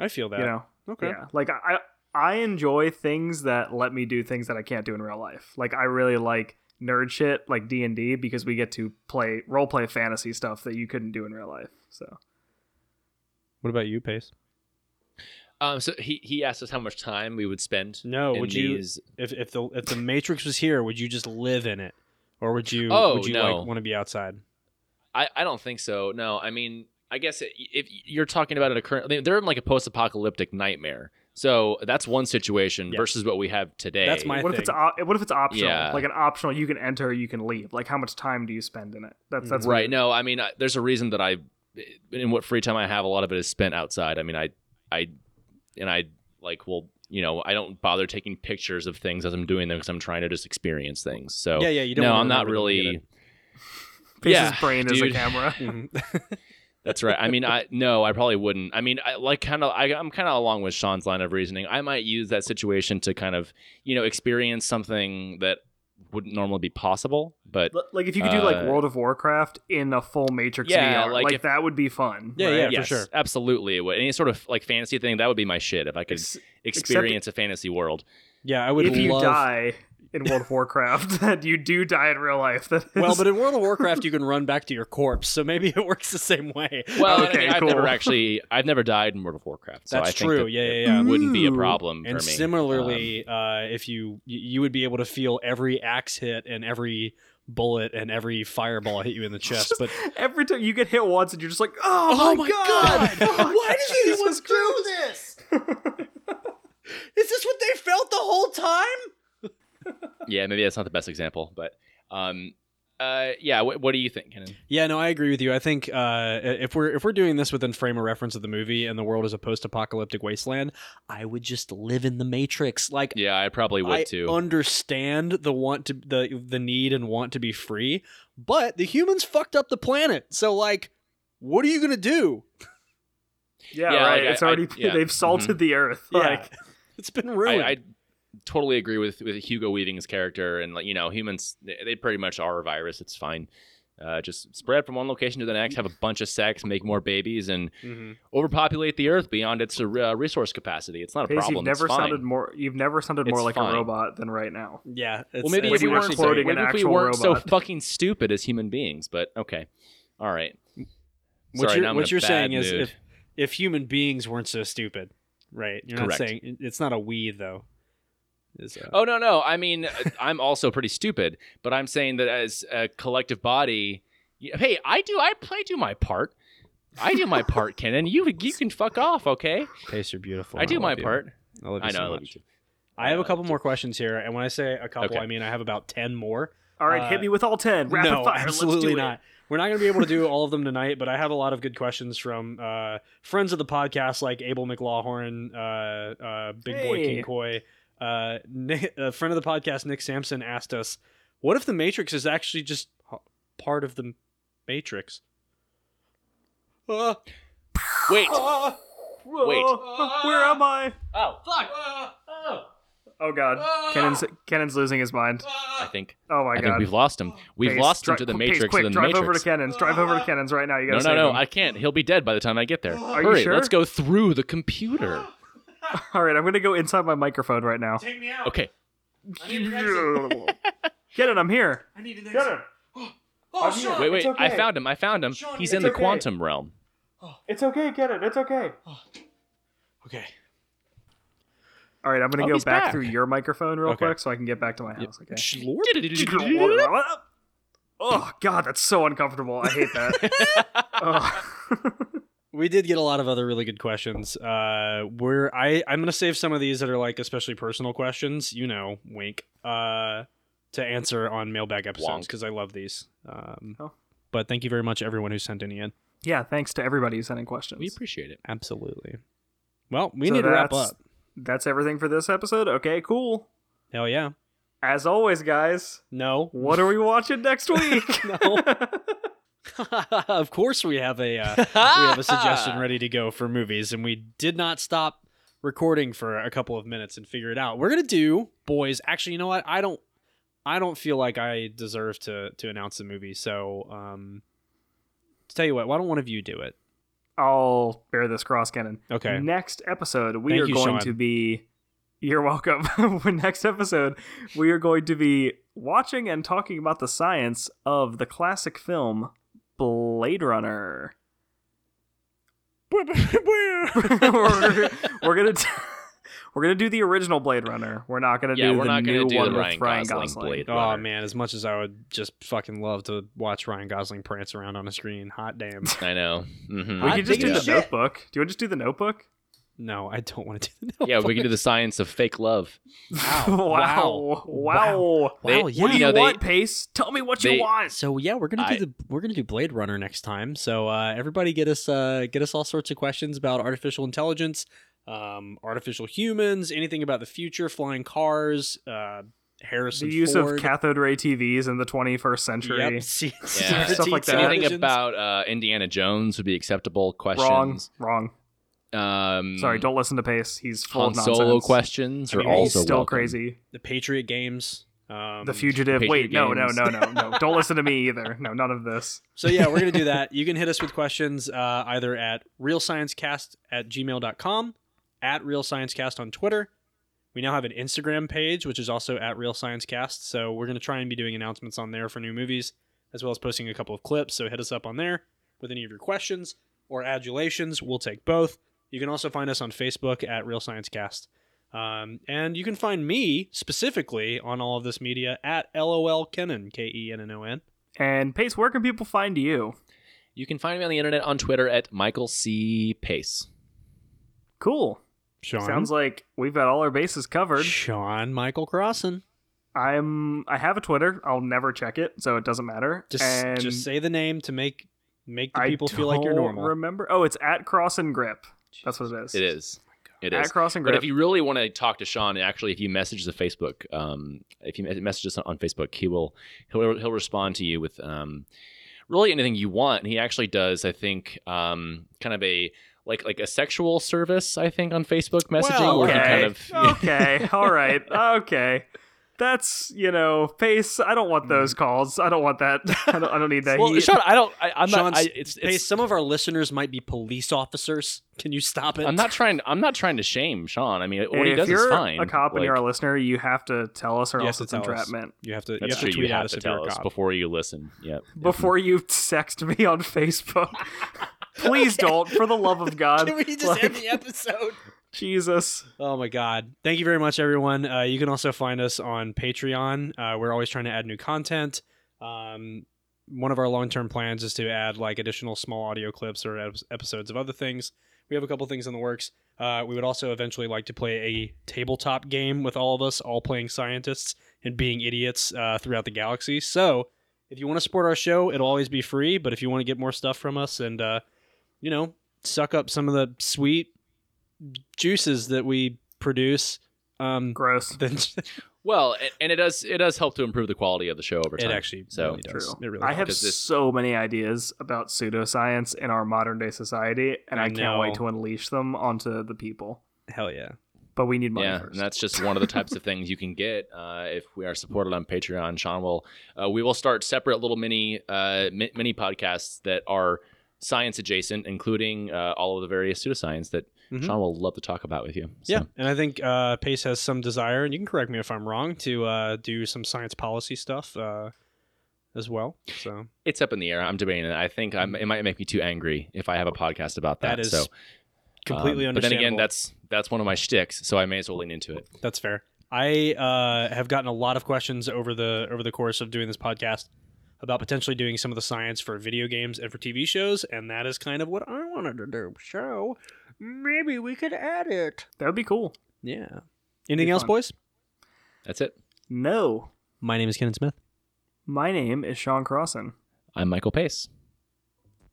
[SPEAKER 5] I feel that.
[SPEAKER 4] You know,
[SPEAKER 5] Okay.
[SPEAKER 4] yeah. Like I, I enjoy things that let me do things that I can't do in real life. Like I really like nerd shit like D and D because we get to play role play fantasy stuff that you couldn't do in real life. So
[SPEAKER 5] What about you, Pace?
[SPEAKER 3] Um, so he he asked us how much time we would spend.
[SPEAKER 5] No,
[SPEAKER 3] in
[SPEAKER 5] would you- If if the if the Matrix was here, would you just live in it, or would you
[SPEAKER 3] Oh,
[SPEAKER 5] would you
[SPEAKER 3] no.
[SPEAKER 5] like want to be outside?
[SPEAKER 3] I I don't think so. No, I mean, I guess it, if you're talking about it, a current, they're in like a post-apocalyptic nightmare. So that's one situation
[SPEAKER 5] Yeah.
[SPEAKER 3] versus what we have today.
[SPEAKER 5] That's my-
[SPEAKER 4] what if it's op- what if it's optional?
[SPEAKER 3] Yeah.
[SPEAKER 4] Like an optional, you can enter, you can leave. Like how much time do you spend in it? That's that's
[SPEAKER 3] right. No, I mean, I, there's a reason that I, in what free time I have, a lot of it is spent outside. I mean, I, I, and I like, well, you know, I don't bother taking pictures of things as I'm doing them because I'm trying to just experience things. So
[SPEAKER 5] Yeah, yeah, you don't
[SPEAKER 3] no,
[SPEAKER 5] wanna
[SPEAKER 3] I'm not
[SPEAKER 5] remember them, I
[SPEAKER 3] really.
[SPEAKER 5] get
[SPEAKER 4] Pace's
[SPEAKER 3] yeah,
[SPEAKER 4] brain is a
[SPEAKER 3] dude.
[SPEAKER 4] camera.
[SPEAKER 5] Mhm.
[SPEAKER 3] That's right. I mean, I no, I probably wouldn't. I mean, I like kind of. I, I'm kind of along with Sean's line of reasoning. I might use that situation to kind of, you know, experience something that wouldn't normally be possible. But
[SPEAKER 4] Like if you could do like
[SPEAKER 3] Uh,
[SPEAKER 4] World of Warcraft in a full Matrix
[SPEAKER 3] Yeah,
[SPEAKER 4] VR,
[SPEAKER 3] like
[SPEAKER 4] like,
[SPEAKER 3] if-
[SPEAKER 4] that would be fun.
[SPEAKER 5] Yeah,
[SPEAKER 4] right?
[SPEAKER 5] yeah. for sure.
[SPEAKER 3] absolutely. It would. Any sort of like fantasy thing that would be my shit if I could
[SPEAKER 4] Ex-
[SPEAKER 3] experience a fantasy world.
[SPEAKER 5] yeah, I would
[SPEAKER 4] if you die in World of Warcraft, that you do die in real life. That
[SPEAKER 5] Well, but in World of Warcraft, you can run back to your corpse, so maybe it works the same way.
[SPEAKER 3] Well,
[SPEAKER 4] Okay,
[SPEAKER 3] I mean, I've
[SPEAKER 4] cool.
[SPEAKER 3] never actually, I've never died in World of Warcraft, so
[SPEAKER 5] That's
[SPEAKER 3] I think
[SPEAKER 5] true.
[SPEAKER 3] that
[SPEAKER 5] Yeah,
[SPEAKER 3] it
[SPEAKER 5] yeah, yeah.
[SPEAKER 3] wouldn't be a problem
[SPEAKER 5] And
[SPEAKER 3] for me.
[SPEAKER 5] similarly,
[SPEAKER 3] Um,
[SPEAKER 5] uh, if you you would be able to feel every axe hit and every bullet and every fireball hit you in the chest, but
[SPEAKER 4] every time you get hit once, and you're just like, oh,
[SPEAKER 5] Oh
[SPEAKER 4] my
[SPEAKER 5] my
[SPEAKER 4] god,
[SPEAKER 5] God! Why did
[SPEAKER 4] Jesus
[SPEAKER 5] anyone do
[SPEAKER 4] this?
[SPEAKER 5] is this what they felt the whole time?
[SPEAKER 3] Yeah, maybe that's not the best example, but um, uh, yeah. What, what do you think, Kennon?
[SPEAKER 5] Yeah, no, I agree with you. I think uh, if we're if we're doing this within frame of reference of the movie and the world is a post-apocalyptic wasteland, I would just live in the Matrix. Like
[SPEAKER 3] Yeah, I probably would
[SPEAKER 5] I
[SPEAKER 3] too.
[SPEAKER 5] understand the want to the the need and want to be free, but the humans fucked up the planet. So like, what are you gonna do?
[SPEAKER 4] Yeah,
[SPEAKER 3] Yeah,
[SPEAKER 4] right.
[SPEAKER 3] like,
[SPEAKER 4] it's
[SPEAKER 3] I- I-
[SPEAKER 4] already
[SPEAKER 3] yeah.
[SPEAKER 4] they've salted the earth.
[SPEAKER 5] Yeah.
[SPEAKER 4] Like,
[SPEAKER 5] It's been
[SPEAKER 3] I,
[SPEAKER 5] ruined.
[SPEAKER 3] I totally agree with with Hugo Weaving's character, and like you know, humans they, they pretty much are a virus. It's fine. Uh, just spread from one location to the next, have a bunch of sex, make more babies, and
[SPEAKER 5] Mhm.
[SPEAKER 3] overpopulate the earth beyond its uh, resource capacity. It's not a
[SPEAKER 4] Pace,
[SPEAKER 3] problem.
[SPEAKER 4] you've never
[SPEAKER 3] it's fine.
[SPEAKER 4] sounded more. You've never sounded more
[SPEAKER 3] It's
[SPEAKER 4] like
[SPEAKER 3] fine.
[SPEAKER 4] a robot than right now.
[SPEAKER 5] Yeah. It's,
[SPEAKER 3] Well, maybe if we
[SPEAKER 4] were
[SPEAKER 3] weren't, so,
[SPEAKER 4] quoting an
[SPEAKER 3] maybe if we weren't so fucking stupid as human beings, but okay, all right.
[SPEAKER 5] what
[SPEAKER 3] Sorry,
[SPEAKER 5] you're,
[SPEAKER 3] now I'm
[SPEAKER 5] what
[SPEAKER 3] in a
[SPEAKER 5] you're saying
[SPEAKER 3] bad
[SPEAKER 5] is if if human beings weren't so stupid, right? You're not saying it's not a we though. Is, uh,
[SPEAKER 3] Oh no, no. I mean, I'm also pretty stupid, but I'm saying that as a collective body, hey, I do, I play do my part. I do my part, Kennon. You you can fuck off, okay?
[SPEAKER 5] Pace, you're beautiful.
[SPEAKER 3] I do
[SPEAKER 5] love
[SPEAKER 3] my
[SPEAKER 5] you.
[SPEAKER 3] part.
[SPEAKER 5] I love you
[SPEAKER 3] I know.
[SPEAKER 5] so
[SPEAKER 3] I love you too.
[SPEAKER 5] I have a
[SPEAKER 3] Uh,
[SPEAKER 5] couple more questions here, and when I say a couple,
[SPEAKER 3] Okay.
[SPEAKER 5] I mean I have about ten more.
[SPEAKER 4] All right,
[SPEAKER 5] Uh,
[SPEAKER 4] hit me with all ten. Rapid
[SPEAKER 5] no,
[SPEAKER 4] fire. Let's
[SPEAKER 5] absolutely
[SPEAKER 4] do it.
[SPEAKER 5] not. We're not going to be able to do all of them tonight, but I have a lot of good questions from uh, friends of the podcast like Abel McLaughlin, uh, uh, Big Boy
[SPEAKER 4] Hey.
[SPEAKER 5] King Koi. Uh, Nick, a friend of the podcast, Nick Sampson, asked us, "What if the Matrix is actually just part of the Matrix?" Uh,
[SPEAKER 3] Wait.
[SPEAKER 4] Whoa,
[SPEAKER 3] Wait.
[SPEAKER 4] Uh, where am I?
[SPEAKER 3] Oh, fuck.
[SPEAKER 4] Uh, oh god, Kennon's Kennon's losing his mind.
[SPEAKER 3] I think.
[SPEAKER 4] Oh my
[SPEAKER 3] I
[SPEAKER 4] god,
[SPEAKER 3] think we've lost him. We've
[SPEAKER 4] Pace,
[SPEAKER 3] lost him
[SPEAKER 4] dri-
[SPEAKER 3] to the
[SPEAKER 4] Pace,
[SPEAKER 3] Matrix.
[SPEAKER 4] quick,
[SPEAKER 3] and the
[SPEAKER 4] drive
[SPEAKER 3] Matrix.
[SPEAKER 4] over to Kennon's. Drive over to Kennon's right now. You
[SPEAKER 3] no,
[SPEAKER 4] gotta
[SPEAKER 3] no,
[SPEAKER 4] save
[SPEAKER 3] no.
[SPEAKER 4] him.
[SPEAKER 3] I can't. He'll be dead by the time I get there.
[SPEAKER 4] Are you sure?
[SPEAKER 3] let's go through the computer.
[SPEAKER 4] All right, I'm gonna go inside my microphone right now.
[SPEAKER 5] take me out.
[SPEAKER 3] Okay.
[SPEAKER 4] Get it. I'm here.
[SPEAKER 5] I need an
[SPEAKER 4] Kennon,
[SPEAKER 5] Oh, oh
[SPEAKER 4] Sean,
[SPEAKER 3] Wait, wait.
[SPEAKER 4] okay.
[SPEAKER 3] I found him. I found him. He's in the
[SPEAKER 4] okay.
[SPEAKER 3] quantum realm. Oh.
[SPEAKER 4] it's okay, get it. It's okay. Oh.
[SPEAKER 5] Okay.
[SPEAKER 4] All right, I'm gonna
[SPEAKER 3] Oh,
[SPEAKER 4] go
[SPEAKER 3] he's
[SPEAKER 4] back,
[SPEAKER 3] back.
[SPEAKER 4] through your microphone real
[SPEAKER 5] Okay.
[SPEAKER 4] quick so I can get back to my house. Okay. Oh god, that's so uncomfortable. I hate that. Ugh.
[SPEAKER 5] We did get a lot of other really good questions. Uh, we're I I'm gonna save some of these that are like especially personal questions. You know, wink. Uh, to answer on mailbag episodes because I love these. Um,
[SPEAKER 4] Oh.
[SPEAKER 5] but thank you very much everyone who sent any in.
[SPEAKER 4] yeah, thanks to everybody who's sending questions.
[SPEAKER 3] We appreciate it.
[SPEAKER 5] Absolutely. Well, we
[SPEAKER 4] So
[SPEAKER 5] need to wrap up.
[SPEAKER 4] That's everything for this episode. Okay, cool.
[SPEAKER 5] Hell yeah.
[SPEAKER 4] As always, guys,
[SPEAKER 5] No.
[SPEAKER 4] what are we watching next week?
[SPEAKER 5] No. of course, we have a uh, we have a suggestion ready to go for movies, and we did not stop recording for a couple of minutes and figure it out. We're gonna do boys. Actually, you know what? I don't. I don't feel like I deserve to to announce the movie. So, um, to tell you what, why don't one of you do it?
[SPEAKER 4] I'll bear this cross cannon.
[SPEAKER 5] Okay.
[SPEAKER 4] Next episode, we
[SPEAKER 5] Thank
[SPEAKER 4] are
[SPEAKER 5] you,
[SPEAKER 4] going
[SPEAKER 5] Sean.
[SPEAKER 4] to be. You're welcome. Next episode, we are going to be watching and talking about the science of the classic film Blade Runner. we're, we're gonna t- we're gonna do the original Blade Runner. We're not gonna
[SPEAKER 3] Yeah,
[SPEAKER 4] do
[SPEAKER 3] we're
[SPEAKER 4] the
[SPEAKER 3] not gonna
[SPEAKER 4] new
[SPEAKER 3] do
[SPEAKER 4] one
[SPEAKER 3] the
[SPEAKER 4] with
[SPEAKER 3] Ryan
[SPEAKER 4] Ryan
[SPEAKER 3] Gosling
[SPEAKER 4] Gosling.
[SPEAKER 3] Blade.
[SPEAKER 5] Oh
[SPEAKER 3] Runner.
[SPEAKER 5] man, as much as I would just fucking love to watch Ryan Gosling prance around on a screen, hot damn.
[SPEAKER 3] I know. Mhm.
[SPEAKER 4] We could just do the
[SPEAKER 5] shit.
[SPEAKER 4] Notebook. Do you want to just do the Notebook?
[SPEAKER 5] No, I don't want to do the
[SPEAKER 3] Yeah, we can do the science of fake love.
[SPEAKER 5] Wow.
[SPEAKER 4] wow! Wow!
[SPEAKER 3] They-
[SPEAKER 5] Wow, yeah.
[SPEAKER 4] What do you
[SPEAKER 3] know, they-
[SPEAKER 4] want, Pace? Tell me what
[SPEAKER 3] they-
[SPEAKER 4] you want.
[SPEAKER 5] So yeah, we're gonna do
[SPEAKER 3] I-
[SPEAKER 5] the we're gonna do Blade Runner next time. So uh, everybody get us uh, get us all sorts of questions about artificial intelligence, um, artificial humans, anything about the future, flying cars, uh, Harrison
[SPEAKER 4] the use
[SPEAKER 5] Ford.
[SPEAKER 4] of cathode ray TVs in the 21st century.
[SPEAKER 5] Yep,
[SPEAKER 3] Yeah.
[SPEAKER 4] Stuff like that.
[SPEAKER 3] Anything about uh, Indiana Jones would be acceptable. questions.
[SPEAKER 4] Wrong,
[SPEAKER 3] Questions.
[SPEAKER 4] wrong.
[SPEAKER 3] Um,
[SPEAKER 4] Sorry, don't listen to Pace. He's full
[SPEAKER 3] Han
[SPEAKER 4] of nonsense.
[SPEAKER 3] Solo questions
[SPEAKER 5] I
[SPEAKER 3] are
[SPEAKER 5] mean,
[SPEAKER 4] He's
[SPEAKER 3] also
[SPEAKER 4] still
[SPEAKER 3] welcome.
[SPEAKER 4] crazy.
[SPEAKER 5] the Patriot Games. Um,
[SPEAKER 4] The Fugitive.
[SPEAKER 3] Patriot
[SPEAKER 4] Wait, no, no, no, no, no. Don't listen to me either. No, none of this.
[SPEAKER 5] So yeah, we're gonna do that. You can hit us with questions uh, either at realsciencecast at gmail.com, at realsciencecast on Twitter. We now have an Instagram page, which is also at realsciencecast. So we're gonna try and be doing announcements on there for new movies, as well as posting a couple of clips. So hit us up on there with any of your questions or adulations. We'll take both. You can also find us on Facebook at Real Science Cast. Um, and you can find me specifically on all of this media at LOL Kennon, K E N N O N.
[SPEAKER 4] And Pace, where can people find you?
[SPEAKER 3] You can find me on the internet on Twitter at Michael C. Pace.
[SPEAKER 4] Cool.
[SPEAKER 5] Sean.
[SPEAKER 4] Sounds like we've got all our bases covered.
[SPEAKER 5] Sean Michael Crossan.
[SPEAKER 4] I'm. I have a Twitter. I'll never check it, so it doesn't matter.
[SPEAKER 5] Just
[SPEAKER 4] and
[SPEAKER 5] just say the name to make make the
[SPEAKER 4] I
[SPEAKER 5] people feel like you're normal.
[SPEAKER 4] Remember? Oh, it's at Cross and Grip. That's what it is.
[SPEAKER 3] It is. It is. is.
[SPEAKER 4] It At
[SPEAKER 3] is.
[SPEAKER 4] Cross and
[SPEAKER 3] But if you really want to talk to Sean, actually, if you message the Facebook, um, if you message us on Facebook, he will he'll he'll respond to you with um, really anything you want. And he actually does, I think, um, kind of a like like a sexual service. I think on Facebook messaging,
[SPEAKER 5] Well,
[SPEAKER 3] where he
[SPEAKER 4] okay.
[SPEAKER 3] kind of
[SPEAKER 4] okay. All right. Okay. That's you know, Pace. I don't want those hmm. calls. I don't want that. I don't. I don't need that.
[SPEAKER 3] Well,
[SPEAKER 4] heat.
[SPEAKER 3] Sean, I don't. I, I'm not. I, it's,
[SPEAKER 5] Hey,
[SPEAKER 3] it's
[SPEAKER 5] some of our listeners might be police officers. Can you stop it?
[SPEAKER 3] I'm not trying. I'm not trying to shame Sean. I mean, what he
[SPEAKER 4] if
[SPEAKER 3] does
[SPEAKER 4] you're
[SPEAKER 3] is fine.
[SPEAKER 4] a cop and you're a listener, you have to tell us, or else it's
[SPEAKER 5] tell us.
[SPEAKER 4] entrapment.
[SPEAKER 5] You have to.
[SPEAKER 3] that's
[SPEAKER 5] you
[SPEAKER 3] true.
[SPEAKER 5] have to tweet
[SPEAKER 3] You have
[SPEAKER 5] us
[SPEAKER 3] to tell
[SPEAKER 5] a
[SPEAKER 3] us before you listen. Yep.
[SPEAKER 4] Before you text me on Facebook, please don't. For the love of God,
[SPEAKER 5] Can we just
[SPEAKER 4] Like,
[SPEAKER 5] end the episode?
[SPEAKER 4] Jesus.
[SPEAKER 5] Oh my God! Thank you very much, everyone. Uh, you can also find us on Patreon. Uh, we're always trying to add new content. Um, one of our long-term plans is to add like additional small audio clips or ep- episodes of other things. We have a couple things in the works. Uh, we would also eventually like to play a tabletop game with all of us, all playing scientists and being idiots uh, throughout the galaxy. So if you want to support our show, it'll always be free. But if you want to get more stuff from us and uh, you know, suck up some of the sweet juices that we produce, um,
[SPEAKER 4] Gross.
[SPEAKER 5] then
[SPEAKER 3] Well, and, and it does it does help to improve the quality of the show over time.
[SPEAKER 5] it
[SPEAKER 3] time.
[SPEAKER 5] actually
[SPEAKER 3] so
[SPEAKER 5] really does.
[SPEAKER 4] True.
[SPEAKER 5] It really
[SPEAKER 4] I have
[SPEAKER 5] does.
[SPEAKER 3] Because it's-
[SPEAKER 4] so many ideas about pseudoscience in our modern day society, and
[SPEAKER 5] I
[SPEAKER 4] I, can't wait to unleash them onto the people.
[SPEAKER 5] hell yeah.
[SPEAKER 4] But we need money
[SPEAKER 3] yeah,
[SPEAKER 4] first.
[SPEAKER 3] and that's just one of the types of things you can get uh, if we are supported on Patreon. Sean will uh, we will start separate little mini uh, mini podcasts that are science adjacent, including uh, all of the various pseudoscience that
[SPEAKER 5] Mhm.
[SPEAKER 3] Sean will love to talk about with you. So,
[SPEAKER 5] Yeah, and I think uh, Pace has some desire, and you can correct me if I'm wrong, to uh, do some science policy stuff uh, as well. So
[SPEAKER 3] it's up in the air. I'm debating it. I think I'm, it might make me too angry if I have a podcast about that.
[SPEAKER 5] That is
[SPEAKER 3] so
[SPEAKER 5] completely
[SPEAKER 3] um, But then again, that's that's one of my shticks, so I may as well lean into it.
[SPEAKER 5] That's fair. I uh, have gotten a lot of questions over the over the course of doing this podcast about potentially doing some of the science for video games and for TV shows, and that is kind of what I wanted to do. So maybe we could add it.
[SPEAKER 4] that would be cool.
[SPEAKER 5] Yeah. Anything else,
[SPEAKER 4] fun.
[SPEAKER 5] boys?
[SPEAKER 3] That's it.
[SPEAKER 4] No,
[SPEAKER 5] My name is Ken Smith.
[SPEAKER 4] my name is Sean Crossan.
[SPEAKER 3] I'm Michael Pace.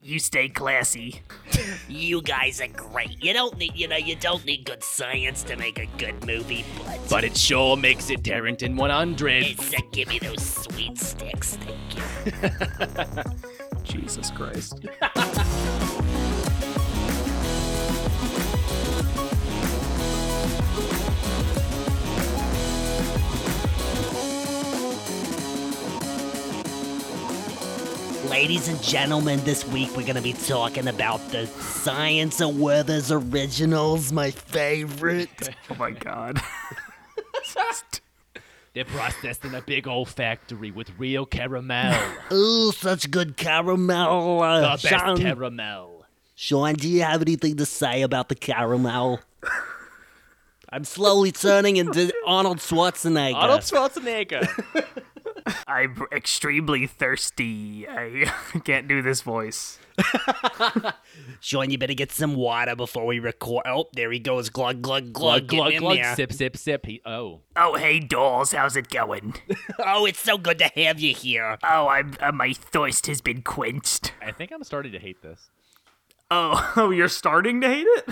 [SPEAKER 6] You stay classy.
[SPEAKER 1] You guys are great. You don't need, you know, you don't need good science to make a good movie, but,
[SPEAKER 3] But it sure makes it Darrington 100.
[SPEAKER 1] it's uh, give me those sweet sticks. Thank you.
[SPEAKER 4] Jesus Christ.
[SPEAKER 1] Ladies and gentlemen, this week we're gonna be talking about the Science of Werther's Originals, my favorite.
[SPEAKER 4] Oh my god.
[SPEAKER 7] They're processed in a big old factory with real caramel.
[SPEAKER 1] Ooh, such good caramel.
[SPEAKER 7] the
[SPEAKER 1] Uh,
[SPEAKER 7] best
[SPEAKER 1] Sean,
[SPEAKER 7] caramel.
[SPEAKER 1] Sean, do you have anything to say about the caramel? I'm slowly turning into Arnold Schwarzenegger.
[SPEAKER 7] Arnold Schwarzenegger.
[SPEAKER 4] I'm extremely thirsty. I can't do this voice.
[SPEAKER 1] Sean, you better get some water before we record. Oh, there he goes. Glug, glug, glug.
[SPEAKER 7] glug,
[SPEAKER 1] Get
[SPEAKER 7] glug,
[SPEAKER 1] in
[SPEAKER 7] glug.
[SPEAKER 1] there.
[SPEAKER 7] Sip, sip, sip. He, oh.
[SPEAKER 4] Oh, hey, dolls, how's it going?
[SPEAKER 1] Oh, it's so good to have you here.
[SPEAKER 4] Oh, I'm, uh, my thirst has been quenched.
[SPEAKER 7] I think I'm starting to hate this.
[SPEAKER 4] Oh, oh, you're starting to hate it?